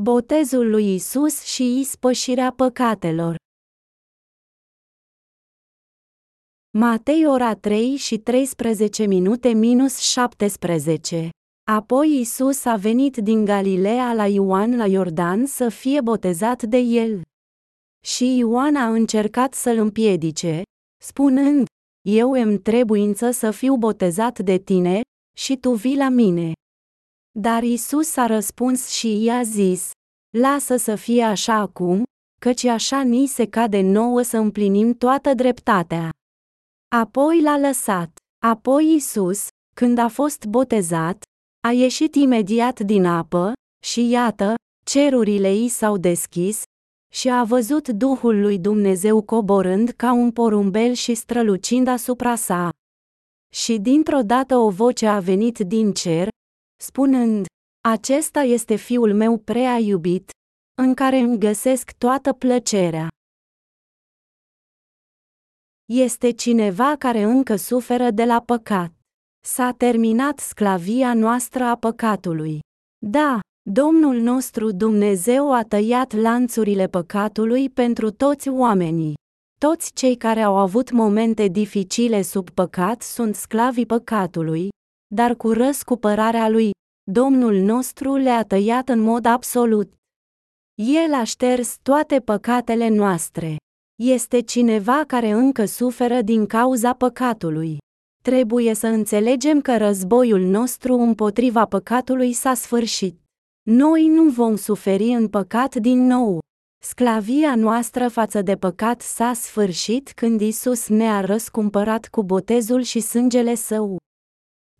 Botezul lui Isus și ispășirea păcatelor. Matei ora 3 și 13 minute minus 17. Apoi Isus a venit din Galileea la Ioan la Iordan să fie botezat de el. Și Ioan a încercat să-l împiedice, spunând, Eu îmi trebuință să fiu botezat de tine, și tu vii la mine. Dar Isus a răspuns și i-a zis, Lasă să fie așa acum, căci așa ni se cade nouă să împlinim toată dreptatea. Apoi l-a lăsat. Apoi Isus, când a fost botezat, a ieșit imediat din apă, și iată, cerurile i s-au deschis, și a văzut Duhul lui Dumnezeu coborând ca un porumbel și strălucind asupra sa. Și dintr-o dată o voce a venit din cer, spunând, Acesta este fiul meu prea iubit, în care îmi găsesc toată plăcerea. Este cineva care încă suferă de la păcat. S-a terminat sclavia noastră a păcatului. Da, Domnul nostru Dumnezeu a tăiat lanțurile păcatului pentru toți oamenii. Toți cei care au avut momente dificile sub păcat sunt sclavii păcatului, dar cu răscupărarea lui, Domnul nostru le-a tăiat în mod absolut. El a șters toate păcatele noastre. Este cineva care încă suferă din cauza păcatului. Trebuie să înțelegem că războiul nostru împotriva păcatului s-a sfârșit. Noi nu vom suferi în păcat din nou. Sclavia noastră față de păcat s-a sfârșit când Isus ne-a răscumpărat cu botezul și sângele său.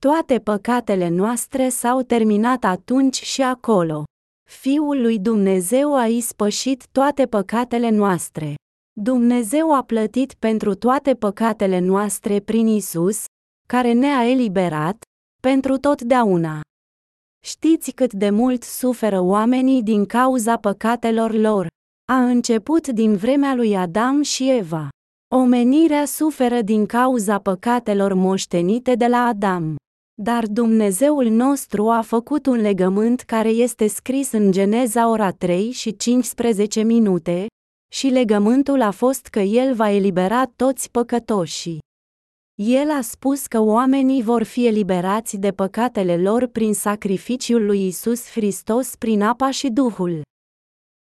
Toate păcatele noastre s-au terminat atunci și acolo. Fiul lui Dumnezeu a ispășit toate păcatele noastre. Dumnezeu a plătit pentru toate păcatele noastre prin Isus, care ne-a eliberat, pentru totdeauna. Știți cât de mult suferă oamenii din cauza păcatelor lor. A început din vremea lui Adam și Eva. Omenirea suferă din cauza păcatelor moștenite de la Adam. Dar Dumnezeul nostru a făcut un legământ care este scris în Geneza ora 3 și 15 minute, și legământul a fost că El va elibera toți păcătoșii. El a spus că oamenii vor fi eliberați de păcatele lor prin sacrificiul lui Isus Hristos prin apa și Duhul.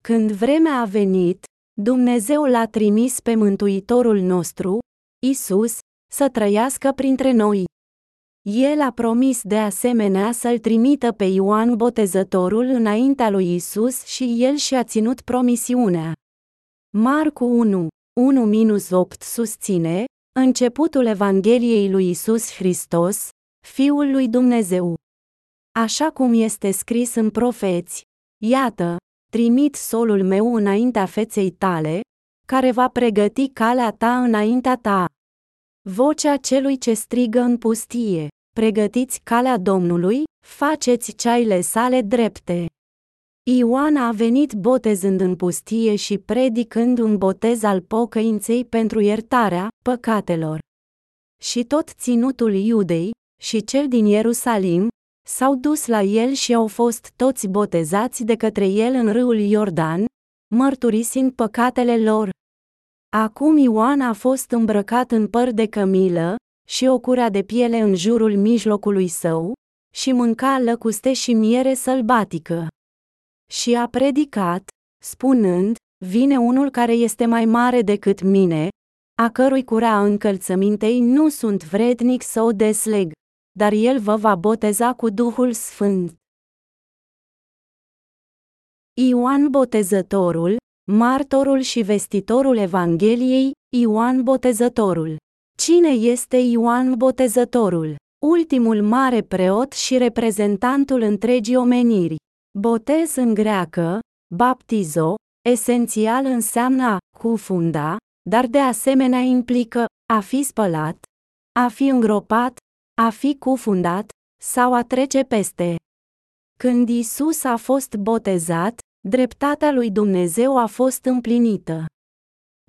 Când vremea a venit, Dumnezeu l-a trimis pe Mântuitorul nostru, Isus, să trăiască printre noi. El a promis de asemenea să-l trimită pe Ioan Botezătorul înaintea lui Isus și el și-a ținut promisiunea. Marcu 1, 1-8 susține, începutul Evangheliei lui Isus Hristos, Fiul lui Dumnezeu. Așa cum este scris în profeți, iată, trimit solul meu înaintea feței tale, care va pregăti calea ta înaintea ta. Vocea celui ce strigă în pustie, pregătiți calea Domnului, faceți ceaile sale drepte. Ioan a venit botezând în pustie și predicând un botez al pocăinței pentru iertarea păcatelor. Și tot ținutul Iudei, și cel din Ierusalim, s-au dus la el și au fost toți botezați de către el în râul Iordan, mărturisind păcatele lor. Acum Ioan a fost îmbrăcat în păr de cămilă, și o curea de piele în jurul mijlocului său, și mânca lăcuste și miere sălbatică. Și a predicat, spunând, vine unul care este mai mare decât mine, a cărui curea încălțămintei nu sunt vrednic să o desleg, dar el vă va boteza cu Duhul Sfânt. Ioan Botezătorul, martorul și vestitorul Evangheliei, Ioan Botezătorul. Cine este Ioan Botezătorul? Ultimul mare preot și reprezentantul întregii omeniri. Botez în greacă, baptizo, esențial înseamnă a cufunda, dar de asemenea implică a fi spălat, a fi îngropat, a fi cufundat sau a trece peste. Când Isus a fost botezat, dreptatea lui Dumnezeu a fost împlinită.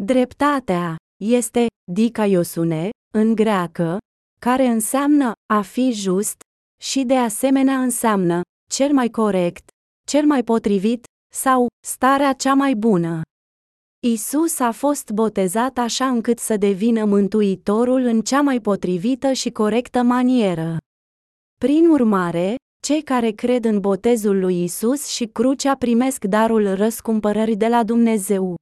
Dreptatea este dikaiosune în greacă, care înseamnă a fi just și de asemenea înseamnă cel mai corect, cel mai potrivit sau starea cea mai bună. Isus a fost botezat așa încât să devină mântuitorul în cea mai potrivită și corectă manieră. Prin urmare, cei care cred în botezul lui Isus și crucea primesc darul răscumpărării de la Dumnezeu.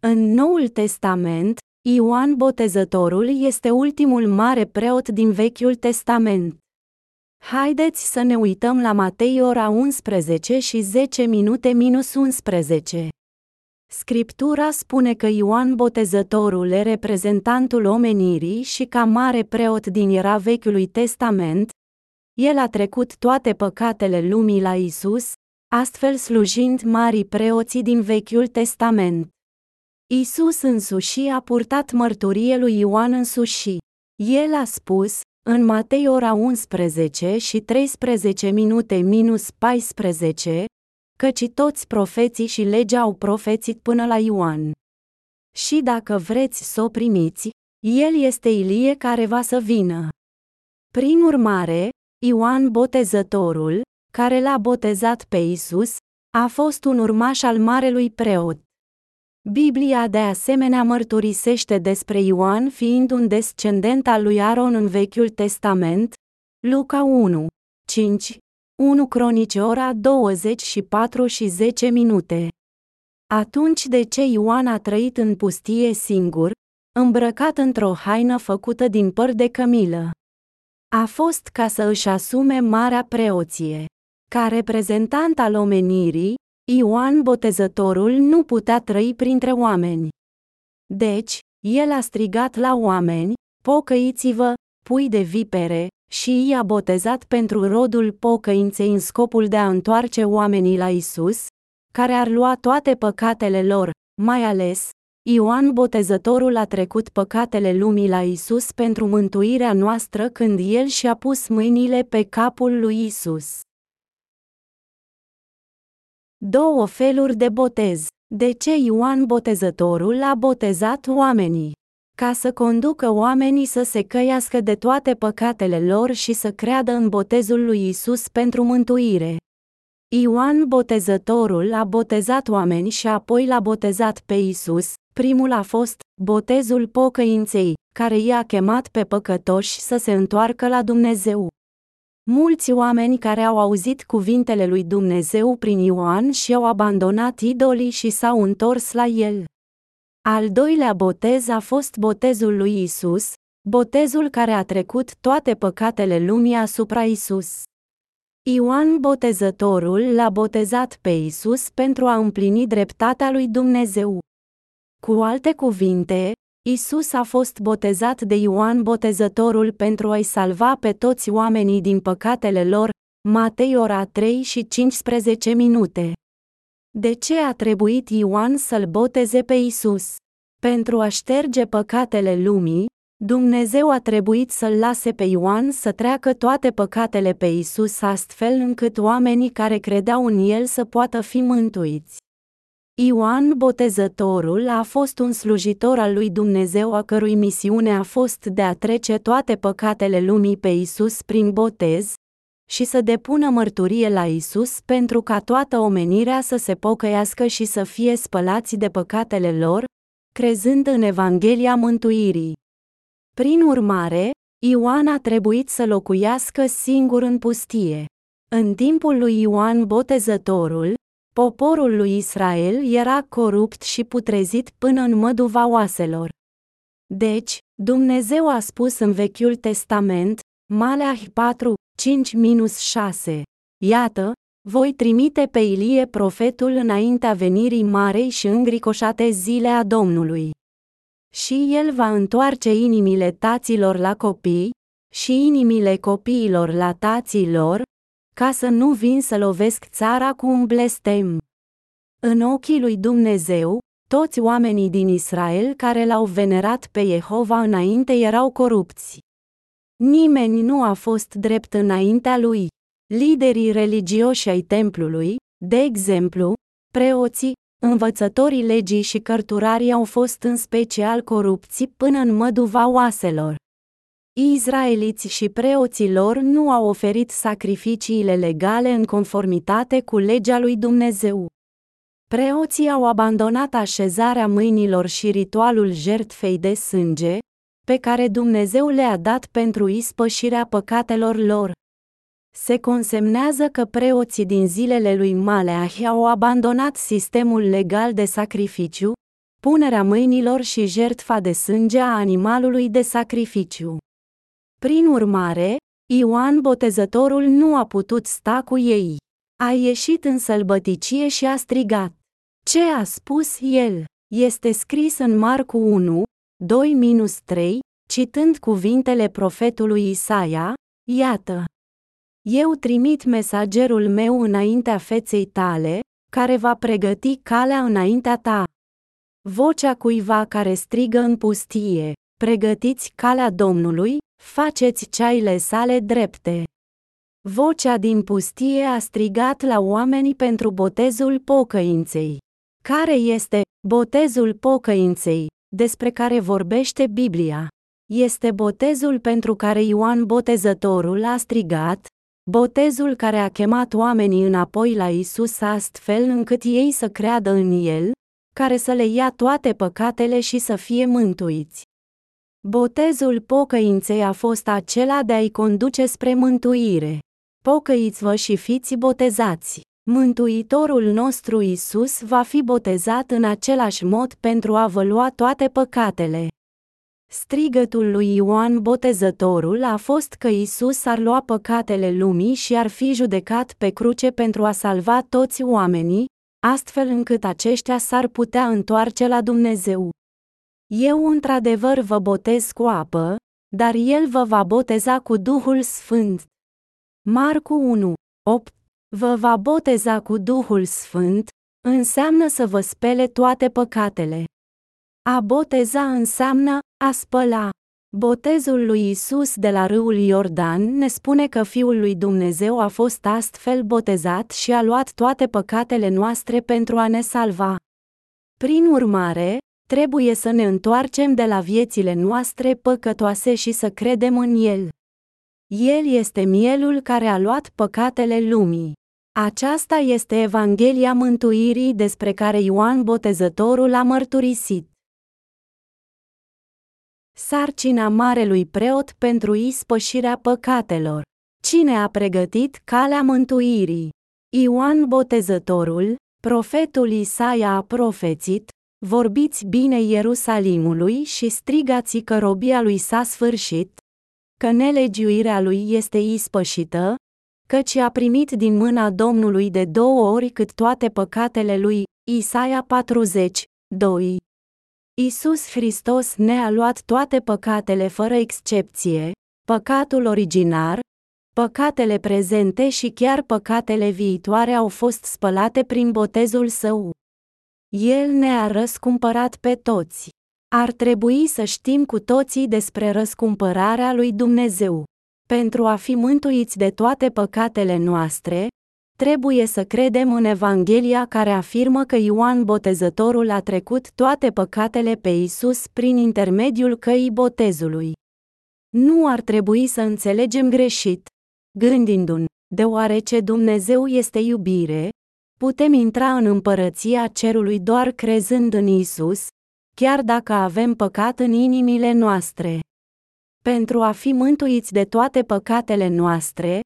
În Noul Testament, Ioan Botezătorul este ultimul mare preot din Vechiul Testament. Haideți să ne uităm la Matei ora 11 și 10 minute minus 11. Scriptura spune că Ioan Botezătorul e reprezentantul omenirii și ca mare preot din era Vechiului Testament, el a trecut toate păcatele lumii la Isus, astfel slujind marii preoții din Vechiul Testament. Isus însuși a purtat mărturie lui Ioan însuși. El a spus, în Matei ora 11 și 13 minute minus 14, căci toți profeții și legea au profețit până la Ioan. Și dacă vreți să o primiți, el este Ilie care va să vină. Prin urmare, Ioan Botezătorul, care l-a botezat pe Isus, a fost un urmaș al marelui preot. Biblia de asemenea mărturisește despre Ioan fiind un descendent al lui Aaron în Vechiul Testament, Luca 1, 5, 1 Cronici ora 24 și 10 minute. Atunci de ce Ioan a trăit în pustie singur, îmbrăcat într-o haină făcută din păr de cămilă? A fost ca să își asume marea preoție. Ca reprezentant al omenirii, Ioan Botezătorul nu putea trăi printre oameni. Deci, el a strigat la oameni, pocăiți-vă, pui de vipere, și i-a botezat pentru rodul pocăinței în scopul de a întoarce oamenii la Isus, care ar lua toate păcatele lor, mai ales, Ioan Botezătorul a trecut păcatele lumii la Isus pentru mântuirea noastră când el și-a pus mâinile pe capul lui Isus. Două feluri de botez. De ce Ioan Botezătorul a botezat oamenii? Ca să conducă oamenii să se căiască de toate păcatele lor și să creadă în botezul lui Isus pentru mântuire. Ioan Botezătorul a botezat oameni și apoi l-a botezat pe Isus. Primul a fost botezul pocăinței, care i-a chemat pe păcătoși să se întoarcă la Dumnezeu. Mulți oameni care au auzit cuvintele lui Dumnezeu prin Ioan și au abandonat idolii și s-au întors la el. Al doilea botez a fost botezul lui Isus, botezul care a trecut toate păcatele lumii asupra Isus. Ioan Botezătorul l-a botezat pe Isus pentru a împlini dreptatea lui Dumnezeu. Cu alte cuvinte, Isus a fost botezat de Ioan Botezătorul pentru a-i salva pe toți oamenii din păcatele lor, Matei ora 3 și 15 minute. De ce a trebuit Ioan să-l boteze pe Isus? Pentru a șterge păcatele lumii, Dumnezeu a trebuit să-l lase pe Ioan să treacă toate păcatele pe Isus astfel încât oamenii care credeau în el să poată fi mântuiți. Ioan Botezătorul a fost un slujitor al lui Dumnezeu a cărui misiune a fost de a trece toate păcatele lumii pe Isus prin botez și să depună mărturie la Isus pentru ca toată omenirea să se pocăiască și să fie spălați de păcatele lor, crezând în Evanghelia mântuirii. Prin urmare, Ioan a trebuit să locuiască singur în pustie. În timpul lui Ioan Botezătorul, Poporul lui Israel era corupt și putrezit până în măduva oaselor. Deci, Dumnezeu a spus în Vechiul Testament, Maleah 4, 5-6, Iată, voi trimite pe Ilie profetul înaintea venirii marei și îngricoșate zile a Domnului. Și el va întoarce inimile taților la copii, și inimile copiilor la taților, ca să nu vin să lovesc țara cu un blestem. În ochii lui Dumnezeu, toți oamenii din Israel care l-au venerat pe Jehova înainte erau corupți. Nimeni nu a fost drept înaintea lui. Liderii religioși ai templului, de exemplu, preoții, învățătorii legii și cărturarii au fost în special corupți până în măduva oaselor. Izraeliți și preoții lor nu au oferit sacrificiile legale în conformitate cu legea lui Dumnezeu. Preoții au abandonat așezarea mâinilor și ritualul jertfei de sânge, pe care Dumnezeu le-a dat pentru ispășirea păcatelor lor. Se consemnează că preoții din zilele lui Maleah au abandonat sistemul legal de sacrificiu, punerea mâinilor și jertfa de sânge a animalului de sacrificiu. Prin urmare, Ioan Botezătorul nu a putut sta cu ei. A ieșit în sălbăticie și a strigat. Ce a spus el? Este scris în Marcu 1, 2-3, citând cuvintele profetului Isaia, iată. Eu trimit mesagerul meu înaintea feței tale, care va pregăti calea înaintea ta. Vocea cuiva care strigă în pustie, pregătiți calea Domnului, faceți ceaile sale drepte. Vocea din pustie a strigat la oameni pentru botezul pocăinței. Care este botezul pocăinței, despre care vorbește Biblia? Este botezul pentru care Ioan Botezătorul a strigat, botezul care a chemat oamenii înapoi la Isus astfel încât ei să creadă în El, care să le ia toate păcatele și să fie mântuiți. Botezul pocăinței a fost acela de a-i conduce spre mântuire. Pocăiți-vă și fiți botezați. Mântuitorul nostru Isus va fi botezat în același mod pentru a vă lua toate păcatele. Strigătul lui Ioan Botezătorul a fost că Isus ar lua păcatele lumii și ar fi judecat pe cruce pentru a salva toți oamenii, astfel încât aceștia s-ar putea întoarce la Dumnezeu. Eu într-adevăr vă botez cu apă, dar El vă va boteza cu Duhul Sfânt. Marcu 1, 8 Vă va boteza cu Duhul Sfânt, înseamnă să vă spele toate păcatele. A boteza înseamnă a spăla. Botezul lui Isus de la râul Iordan ne spune că Fiul lui Dumnezeu a fost astfel botezat și a luat toate păcatele noastre pentru a ne salva. Prin urmare, trebuie să ne întoarcem de la viețile noastre păcătoase și să credem în El. El este mielul care a luat păcatele lumii. Aceasta este Evanghelia mântuirii despre care Ioan Botezătorul a mărturisit. Sarcina marelui preot pentru ispășirea păcatelor. Cine a pregătit calea mântuirii? Ioan Botezătorul, profetul Isaia a profețit, vorbiți bine Ierusalimului și strigați că robia lui s-a sfârșit, că nelegiuirea lui este ispășită, căci a primit din mâna Domnului de două ori cât toate păcatele lui, Isaia 40, 2. Isus Hristos ne-a luat toate păcatele fără excepție, păcatul originar, păcatele prezente și chiar păcatele viitoare au fost spălate prin botezul său. El ne-a răscumpărat pe toți. Ar trebui să știm cu toții despre răscumpărarea lui Dumnezeu. Pentru a fi mântuiți de toate păcatele noastre, trebuie să credem în Evanghelia care afirmă că Ioan Botezătorul a trecut toate păcatele pe Isus prin intermediul căii botezului. Nu ar trebui să înțelegem greșit, gândindu-ne, deoarece Dumnezeu este iubire, putem intra în împărăția cerului doar crezând în Isus, chiar dacă avem păcat în inimile noastre. Pentru a fi mântuiți de toate păcatele noastre,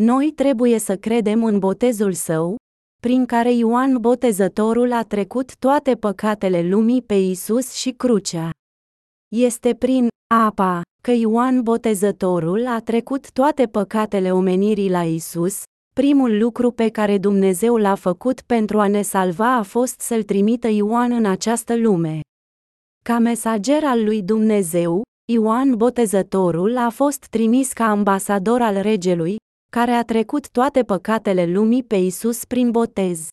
noi trebuie să credem în botezul său, prin care Ioan Botezătorul a trecut toate păcatele lumii pe Isus și crucea. Este prin apa că Ioan Botezătorul a trecut toate păcatele omenirii la Isus. Primul lucru pe care Dumnezeu l-a făcut pentru a ne salva a fost să-l trimită Ioan în această lume. Ca mesager al lui Dumnezeu, Ioan Botezătorul a fost trimis ca ambasador al regelui, care a trecut toate păcatele lumii pe Isus prin botez.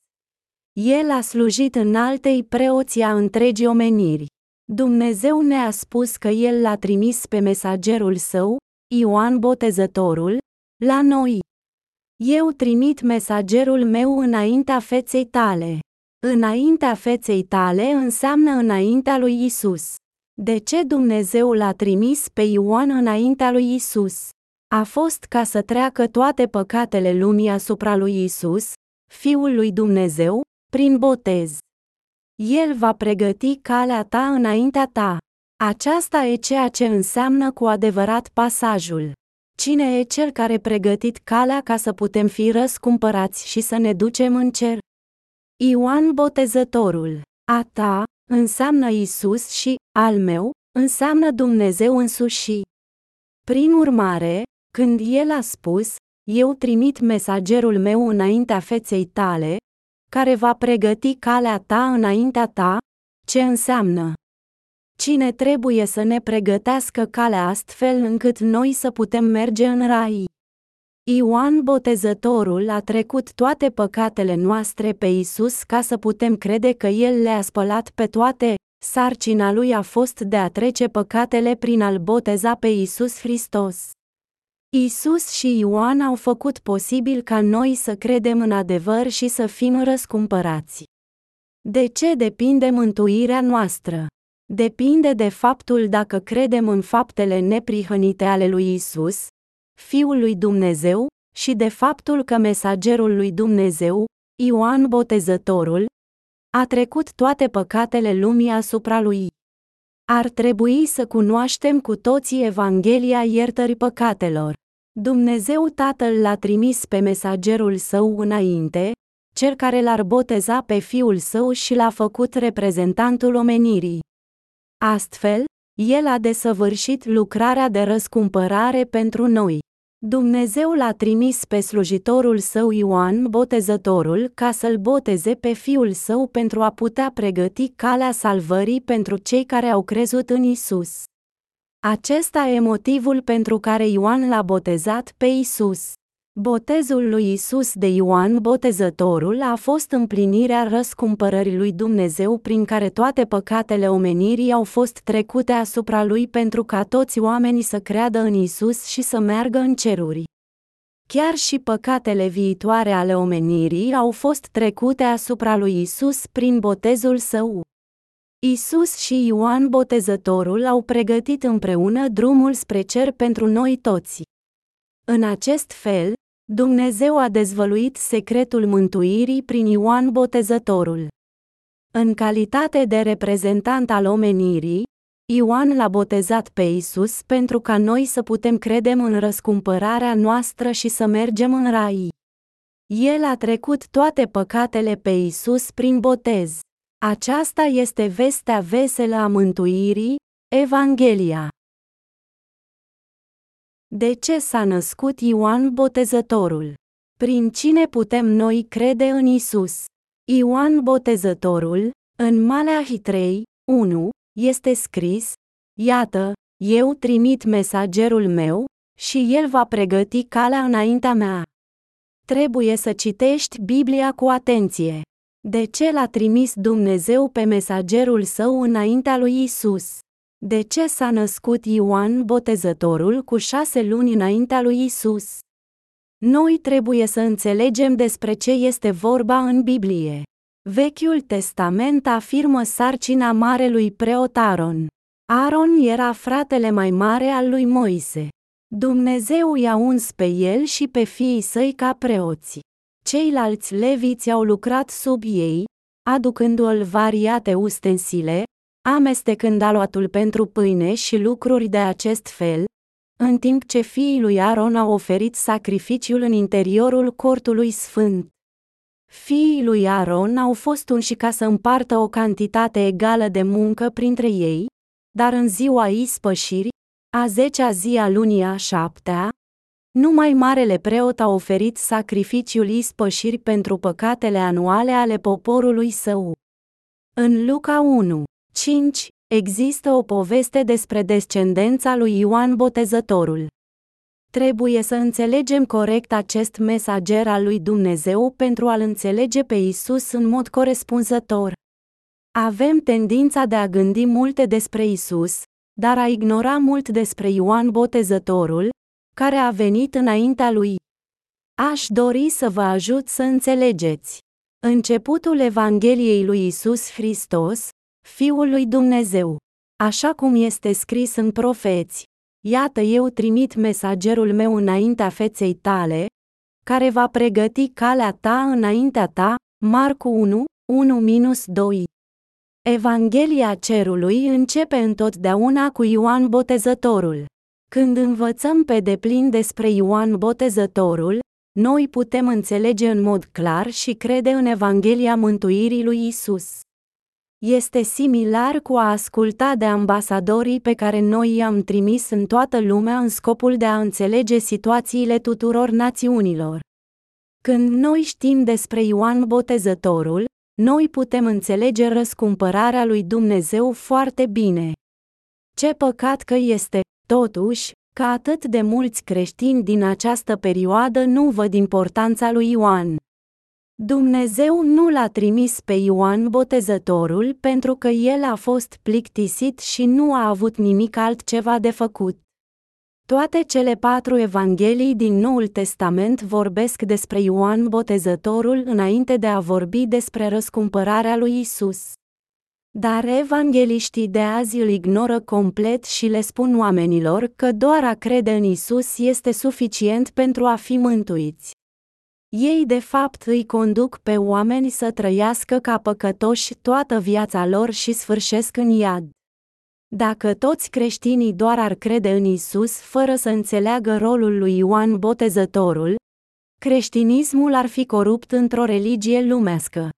El a slujit în altei preoții a întregii omeniri. Dumnezeu ne-a spus că El l-a trimis pe mesagerul său, Ioan Botezătorul, la noi. Eu trimit mesagerul meu înaintea feței tale. Înaintea feței tale înseamnă înaintea lui Isus. De ce Dumnezeu l-a trimis pe Ioan înaintea lui Isus? A fost ca să treacă toate păcatele lumii asupra lui Isus, Fiul lui Dumnezeu, prin botez. El va pregăti calea ta înaintea ta. Aceasta e ceea ce înseamnă cu adevărat pasajul. Cine e cel care pregătit calea ca să putem fi răscumpărați și să ne ducem în cer? Ioan Botezătorul. A ta înseamnă Isus și al meu înseamnă Dumnezeu însuși. Prin urmare, când el a spus, eu trimit mesagerul meu înaintea feței tale, care va pregăti calea ta înaintea ta, ce înseamnă? Cine trebuie să ne pregătească calea astfel încât noi să putem merge în rai? Ioan Botezătorul a trecut toate păcatele noastre pe Isus ca să putem crede că El le-a spălat pe toate, sarcina lui a fost de a trece păcatele prin a-L boteza pe Isus Hristos. Isus și Ioan au făcut posibil ca noi să credem în adevăr și să fim răscumpărați. De ce depinde mântuirea noastră? Depinde de faptul dacă credem în faptele neprihănite ale lui Isus, Fiul lui Dumnezeu, și de faptul că mesagerul lui Dumnezeu, Ioan Botezătorul, a trecut toate păcatele lumii asupra lui. Ar trebui să cunoaștem cu toții Evanghelia iertării păcatelor. Dumnezeu Tatăl l-a trimis pe mesagerul său înainte, cel care l-ar boteza pe fiul său și l-a făcut reprezentantul omenirii. Astfel, el a desăvârșit lucrarea de răscumpărare pentru noi. Dumnezeu l-a trimis pe slujitorul său Ioan Botezătorul ca să-l boteze pe fiul său pentru a putea pregăti calea salvării pentru cei care au crezut în Isus. Acesta e motivul pentru care Ioan l-a botezat pe Isus. Botezul lui Isus de Ioan Botezătorul a fost împlinirea răscumpărării lui Dumnezeu prin care toate păcatele omenirii au fost trecute asupra lui pentru ca toți oamenii să creadă în Isus și să meargă în ceruri. Chiar și păcatele viitoare ale omenirii au fost trecute asupra lui Isus prin botezul său. Isus și Ioan Botezătorul au pregătit împreună drumul spre cer pentru noi toți. În acest fel, Dumnezeu a dezvăluit secretul mântuirii prin Ioan Botezătorul. În calitate de reprezentant al omenirii, Ioan l-a botezat pe Isus pentru ca noi să putem credem în răscumpărarea noastră și să mergem în rai. El a trecut toate păcatele pe Isus prin botez. Aceasta este vestea veselă a mântuirii, Evanghelia. De ce s-a născut Ioan Botezătorul? Prin cine putem noi crede în Isus? Ioan Botezătorul, în Malachi 3, 1, este scris, Iată, eu trimit mesagerul meu, și el va pregăti calea înaintea mea. Trebuie să citești Biblia cu atenție. De ce l-a trimis Dumnezeu pe mesagerul său înaintea lui Isus? De ce s-a născut Ioan Botezătorul cu șase luni înaintea lui Isus? Noi trebuie să înțelegem despre ce este vorba în Biblie. Vechiul Testament afirmă sarcina marelui preot Aaron. Aaron era fratele mai mare al lui Moise. Dumnezeu i-a uns pe el și pe fiii săi ca preoți. Ceilalți leviți au lucrat sub ei, aducându-l variate ustensile, amestecând aluatul pentru pâine și lucruri de acest fel, în timp ce fiii lui Aaron au oferit sacrificiul în interiorul cortului sfânt. Fiii lui Aaron au fost unși ca să împartă o cantitate egală de muncă printre ei, dar în ziua ispășirii, a zecea zi a lunii a șaptea, numai marele preot a oferit sacrificiul ispășiri pentru păcatele anuale ale poporului său. În Luca 1, 5. Există o poveste despre descendența lui Ioan Botezătorul. Trebuie să înțelegem corect acest mesager al lui Dumnezeu pentru a-l înțelege pe Isus în mod corespunzător. Avem tendința de a gândi multe despre Isus, dar a ignora mult despre Ioan Botezătorul, care a venit înaintea lui. Aș dori să vă ajut să înțelegeți. Începutul Evangheliei lui Isus Hristos, Fiul lui Dumnezeu. Așa cum este scris în profeți, Iată eu trimit mesagerul meu înaintea feței tale, care va pregăti calea ta înaintea ta, Marcu 1, 1-2 Evanghelia cerului începe întotdeauna cu Ioan Botezătorul. Când învățăm pe deplin despre Ioan Botezătorul, noi putem înțelege în mod clar și crede în Evanghelia mântuirii lui Isus. Este similar cu a asculta de ambasadorii pe care noi i-am trimis în toată lumea în scopul de a înțelege situațiile tuturor națiunilor. Când noi știm despre Ioan Botezătorul, noi putem înțelege răscumpărarea lui Dumnezeu foarte bine. Ce păcat că este, totuși, că atât de mulți creștini din această perioadă nu văd importanța lui Ioan. Dumnezeu nu l-a trimis pe Ioan Botezătorul pentru că el a fost plictisit și nu a avut nimic altceva de făcut. Toate cele patru evanghelii din Noul Testament vorbesc despre Ioan Botezătorul înainte de a vorbi despre răscumpărarea lui Isus. Dar evangeliștii de azi îl ignoră complet și le spun oamenilor că doar a crede în Isus este suficient pentru a fi mântuiți. Ei de fapt îi conduc pe oameni să trăiască ca păcătoși toată viața lor și sfârșesc în iad. Dacă toți creștinii doar ar crede în Isus fără să înțeleagă rolul lui Ioan Botezătorul, creștinismul ar fi corupt într-o religie lumească.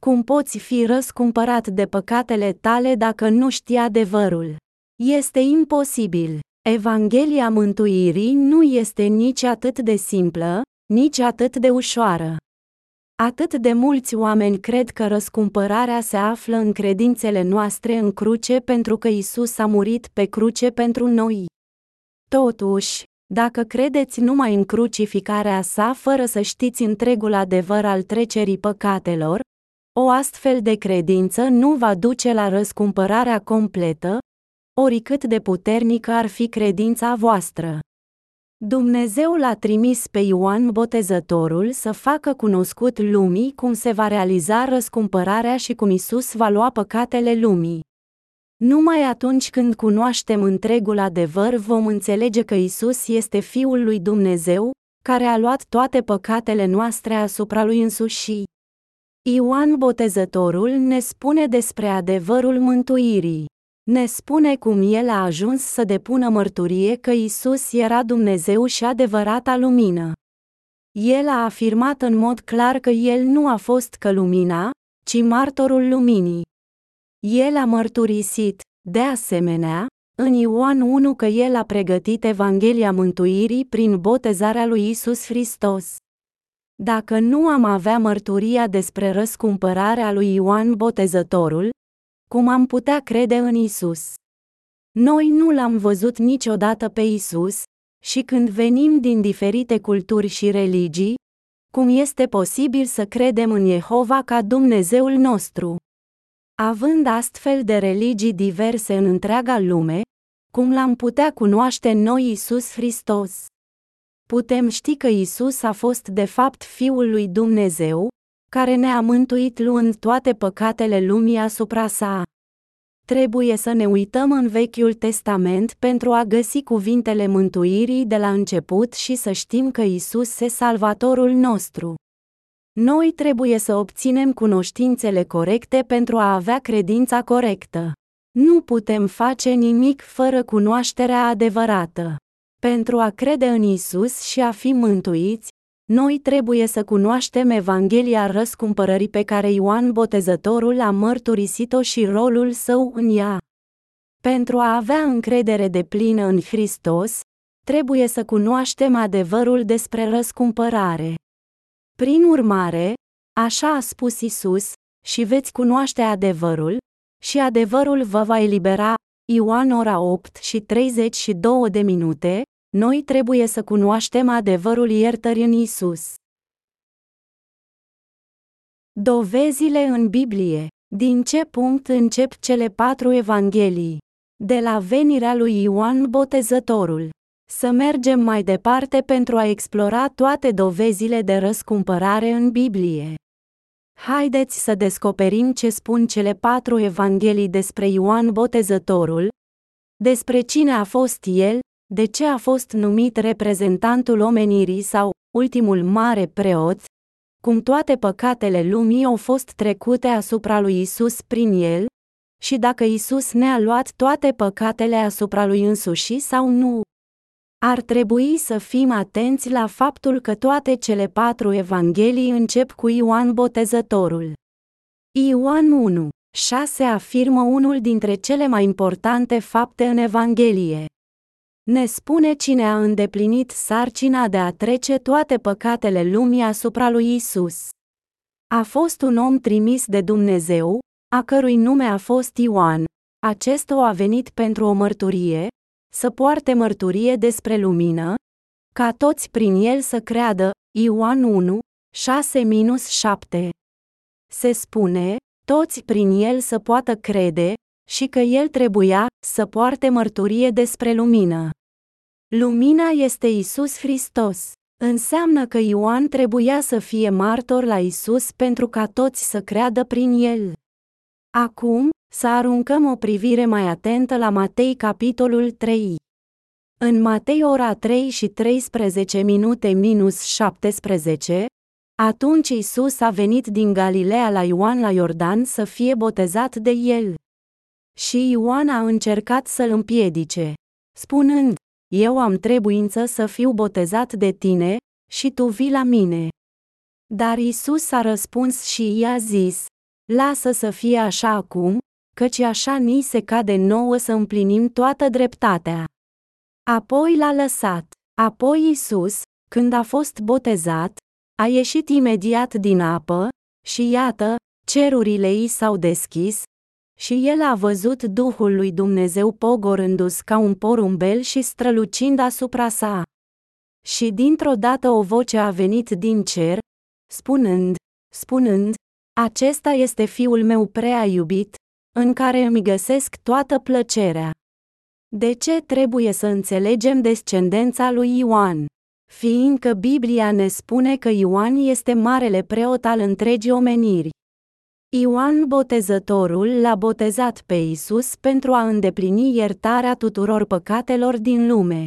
Cum poți fi răscumpărat de păcatele tale dacă nu știi adevărul? Este imposibil. Evanghelia mântuirii nu este nici atât de simplă, nici atât de ușoară. Atât de mulți oameni cred că răscumpărarea se află în credințele noastre în cruce pentru că Isus a murit pe cruce pentru noi. Totuși, dacă credeți numai în crucificarea sa fără să știți întregul adevăr al trecerii păcatelor, o astfel de credință nu va duce la răscumpărarea completă, oricât de puternică ar fi credința voastră. Dumnezeu l-a trimis pe Ioan Botezătorul să facă cunoscut lumii cum se va realiza răscumpărarea și cum Isus va lua păcatele lumii. Numai atunci când cunoaștem întregul adevăr vom înțelege că Isus este Fiul lui Dumnezeu, care a luat toate păcatele noastre asupra lui însuși. Ioan Botezătorul ne spune despre adevărul mântuirii. Ne spune cum el a ajuns să depună mărturie că Isus era Dumnezeu și adevărata lumină. El a afirmat în mod clar că el nu a fost că lumina, ci martorul luminii. El a mărturisit, de asemenea, în Ioan 1 că el a pregătit Evanghelia mântuirii prin botezarea lui Isus Hristos. Dacă nu am avea mărturia despre răscumpărarea lui Ioan Botezătorul, cum am putea crede în Isus? Noi nu l-am văzut niciodată pe Isus, și când venim din diferite culturi și religii, cum este posibil să credem în Jehova ca Dumnezeul nostru? Având astfel de religii diverse în întreaga lume, cum l-am putea cunoaște noi Isus Hristos? Putem ști că Isus a fost de fapt Fiul lui Dumnezeu, care ne-a mântuit luând toate păcatele lumii asupra sa. Trebuie să ne uităm în Vechiul Testament pentru a găsi cuvintele mântuirii de la început și să știm că Isus e Salvatorul nostru. Noi trebuie să obținem cunoștințele corecte pentru a avea credința corectă. Nu putem face nimic fără cunoașterea adevărată. Pentru a crede în Isus și a fi mântuiți, noi trebuie să cunoaștem Evanghelia răscumpărării pe care Ioan Botezătorul a mărturisit-o și rolul său în ea. Pentru a avea încredere de plină în Hristos, trebuie să cunoaștem adevărul despre răscumpărare. Prin urmare, așa a spus Isus, și veți cunoaște adevărul, și adevărul vă va elibera. Ioan ora 8 și 32 de minute, noi trebuie să cunoaștem adevărul iertării în Isus. Dovezile în Biblie. Din ce punct încep cele patru evanghelii? De la venirea lui Ioan Botezătorul. Să mergem mai departe pentru a explora toate dovezile de răscumpărare în Biblie. Haideți să descoperim ce spun cele patru evanghelii despre Ioan Botezătorul, despre cine a fost el, de ce a fost numit reprezentantul omenirii sau ultimul mare preot? cum toate păcatele lumii au fost trecute asupra lui Isus prin el, și dacă Isus ne-a luat toate păcatele asupra lui însuși sau nu. Ar trebui să fim atenți la faptul că toate cele patru evanghelii încep cu Ioan Botezătorul. Ioan 1, 6 afirmă unul dintre cele mai importante fapte în Evanghelie. Ne spune cine a îndeplinit sarcina de a trece toate păcatele lumii asupra lui Isus. A fost un om trimis de Dumnezeu, a cărui nume a fost Ioan. Acesta a venit pentru o mărturie, să poarte mărturie despre lumină, ca toți prin el să creadă. Ioan 1, 6-7. Se spune, toți prin el să poată crede, și că el trebuia să poarte mărturie despre lumină. Lumina este Isus Hristos. Înseamnă că Ioan trebuia să fie martor la Isus pentru ca toți să creadă prin el. Acum, să aruncăm o privire mai atentă la Matei capitolul 3. În Matei ora 3 și 13 minute minus 17, atunci Isus a venit din Galileea la Ioan la Iordan să fie botezat de el. Și Ioan a încercat să-l împiedice, spunând, Eu am trebuință să fiu botezat de tine, și tu vii la mine. Dar Isus a răspuns și i-a zis, Lasă să fie așa acum, căci așa ni se cade nouă să împlinim toată dreptatea. Apoi l-a lăsat. Apoi Isus, când a fost botezat, a ieșit imediat din apă, și iată, cerurile i s-au deschis, și el a văzut Duhul lui Dumnezeu pogorându-s ca un porumbel și strălucind asupra sa. Și dintr-o dată o voce a venit din cer, spunând, spunând, acesta este fiul meu prea iubit, în care îmi găsesc toată plăcerea. De ce trebuie să înțelegem descendența lui Ioan? Fiindcă Biblia ne spune că Ioan este marele preot al întregii omeniri. Ioan Botezătorul l-a botezat pe Isus pentru a îndeplini iertarea tuturor păcatelor din lume.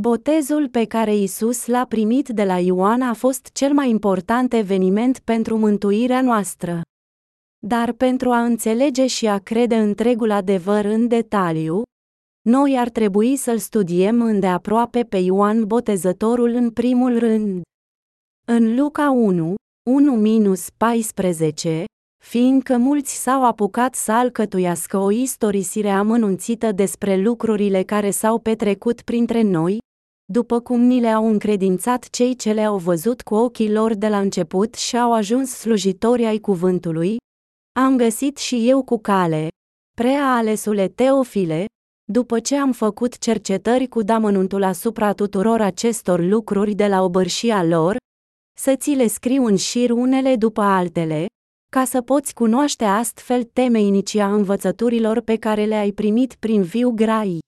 Botezul pe care Isus l-a primit de la Ioan a fost cel mai important eveniment pentru mântuirea noastră. Dar pentru a înțelege și a crede întregul adevăr în detaliu, noi ar trebui să-l studiem îndeaproape pe Ioan Botezătorul în primul rând. În Luca 1, 1-14, fiindcă mulți s-au apucat să alcătuiască o istorisire amănunțită despre lucrurile care s-au petrecut printre noi, după cum ni le-au încredințat cei ce le-au văzut cu ochii lor de la început și au ajuns slujitori ai cuvântului, am găsit și eu cu cale, prea alesule Teofile, după ce am făcut cercetări cu damănuntul asupra tuturor acestor lucruri de la obărșia lor, să ți le scriu în șir unele după altele, ca să poți cunoaște astfel temenicia învățăturilor pe care le-ai primit prin viu grai.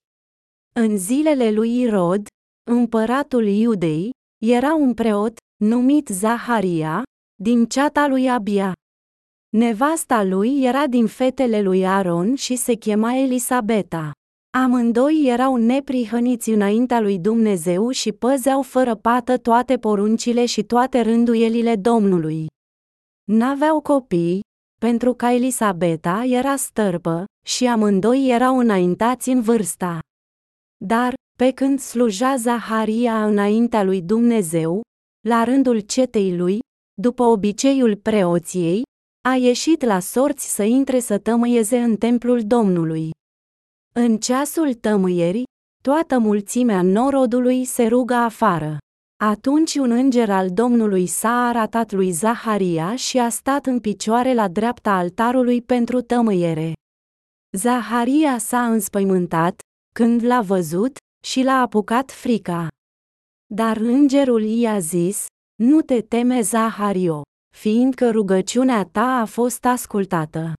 În zilele lui Irod, împăratul Iudei, era un preot, numit Zaharia, din ceata lui Abia. Nevasta lui era din fetele lui Aaron și se chema Elisabeta. Amândoi erau neprihăniți înaintea lui Dumnezeu și păzeau fără pată toate poruncile și toate rânduielile Domnului. N-aveau copii, pentru că Elisabeta era stărbă și amândoi erau înaintați în vârsta. Dar, pe când sluja Zaharia înaintea lui Dumnezeu, la rândul cetei lui, după obiceiul preoției, a ieșit la sorți să intre să tămâieze în templul Domnului. În ceasul tămâierii, toată mulțimea norodului se ruga afară. Atunci un înger al Domnului s-a arătat lui Zaharia și a stat în picioare la dreapta altarului pentru tămâiere. Zaharia s-a înspăimântat, când l-a văzut, și l-a apucat frica. Dar îngerul i-a zis, nu te teme Zahario, fiindcă rugăciunea ta a fost ascultată.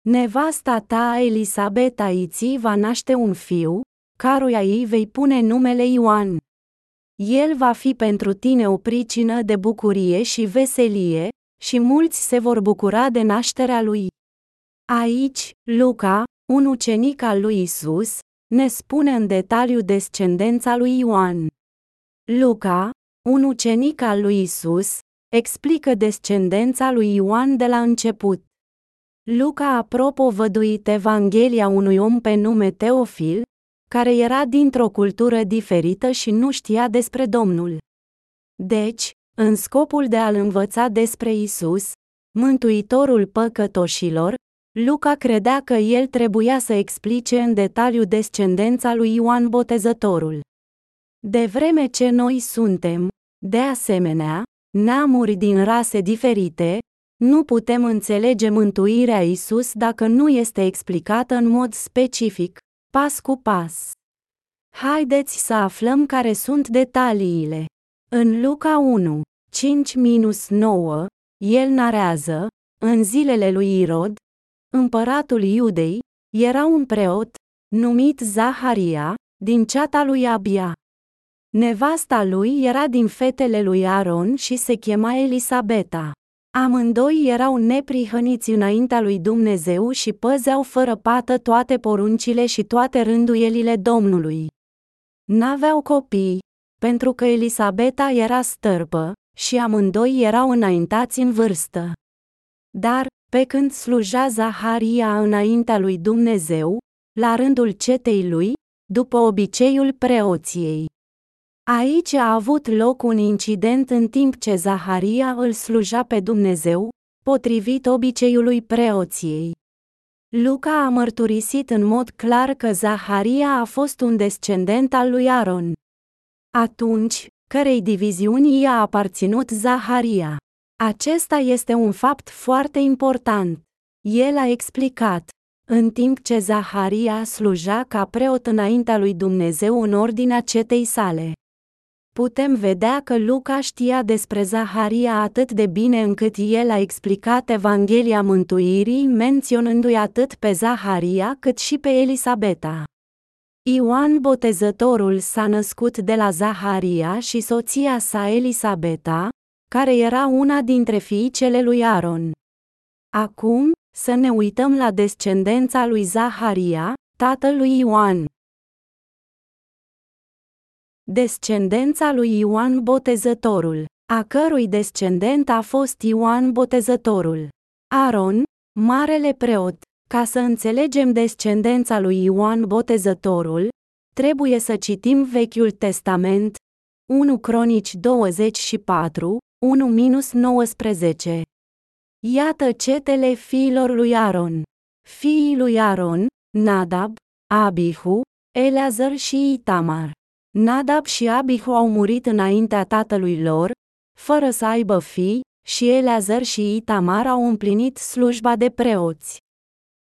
Nevasta ta Elisabeta îți va naște un fiu, căruia îi vei pune numele Ioan. El va fi pentru tine o pricină de bucurie și veselie, și mulți se vor bucura de nașterea lui. Aici, Luca, un ucenic al lui Isus, ne spune în detaliu descendența lui Ioan. Luca, un ucenic al lui Isus, explică descendența lui Ioan de la început. Luca a propovăduit Evanghelia unui om pe nume Teofil, care era dintr-o cultură diferită și nu știa despre Domnul. Deci, în scopul de a-l învăța despre Isus, Mântuitorul păcătoșilor, Luca credea că el trebuia să explice în detaliu descendența lui Ioan Botezătorul. De vreme ce noi suntem, de asemenea, neamuri din rase diferite, nu putem înțelege mântuirea Isus dacă nu este explicată în mod specific, pas cu pas. Haideți să aflăm care sunt detaliile. În Luca 1, 5-9, el narează, în zilele lui Irod, împăratul Iudei, era un preot, numit Zaharia, din ceata lui Abia. Nevasta lui era din fetele lui Aaron și se chema Elisabeta. Amândoi erau neprihăniți înaintea lui Dumnezeu și păzeau fără pată toate poruncile și toate rânduielile Domnului. N-aveau copii, pentru că Elisabeta era stărpă, și amândoi erau înaintați în vârstă. Dar, pe când sluja Zaharia înaintea lui Dumnezeu, la rândul cetei lui, după obiceiul preoției. Aici a avut loc un incident în timp ce Zaharia îl sluja pe Dumnezeu, potrivit obiceiului preoției. Luca a mărturisit în mod clar că Zaharia a fost un descendent al lui Aaron. Atunci, cărei diviziuni i-a aparținut Zaharia. Acesta este un fapt foarte important. El a explicat, în timp ce Zaharia sluja ca preot înaintea lui Dumnezeu în ordinea cetei sale. Putem vedea că Luca știa despre Zaharia atât de bine încât el a explicat Evanghelia Mântuirii menționându-i atât pe Zaharia cât și pe Elisabeta. Ioan Botezătorul s-a născut de la Zaharia și soția sa Elisabeta, care era una dintre fiicele lui Aaron. Acum, să ne uităm la descendența lui Zaharia, tatăl lui Ioan. Descendența lui Ioan Botezătorul, a cărui descendent a fost Ioan Botezătorul. Aaron, marele preot, ca să înțelegem descendența lui Ioan Botezătorul, trebuie să citim Vechiul Testament, 1 Cronici 24, 1-19. Iată cetele fiilor lui Aaron. Fiii lui Aaron, Nadab, Abihu, Eleazar și Itamar. Nadab și Abihu au murit înaintea tatălui lor, fără să aibă fii, și Eleazar și Itamar au împlinit slujba de preoți.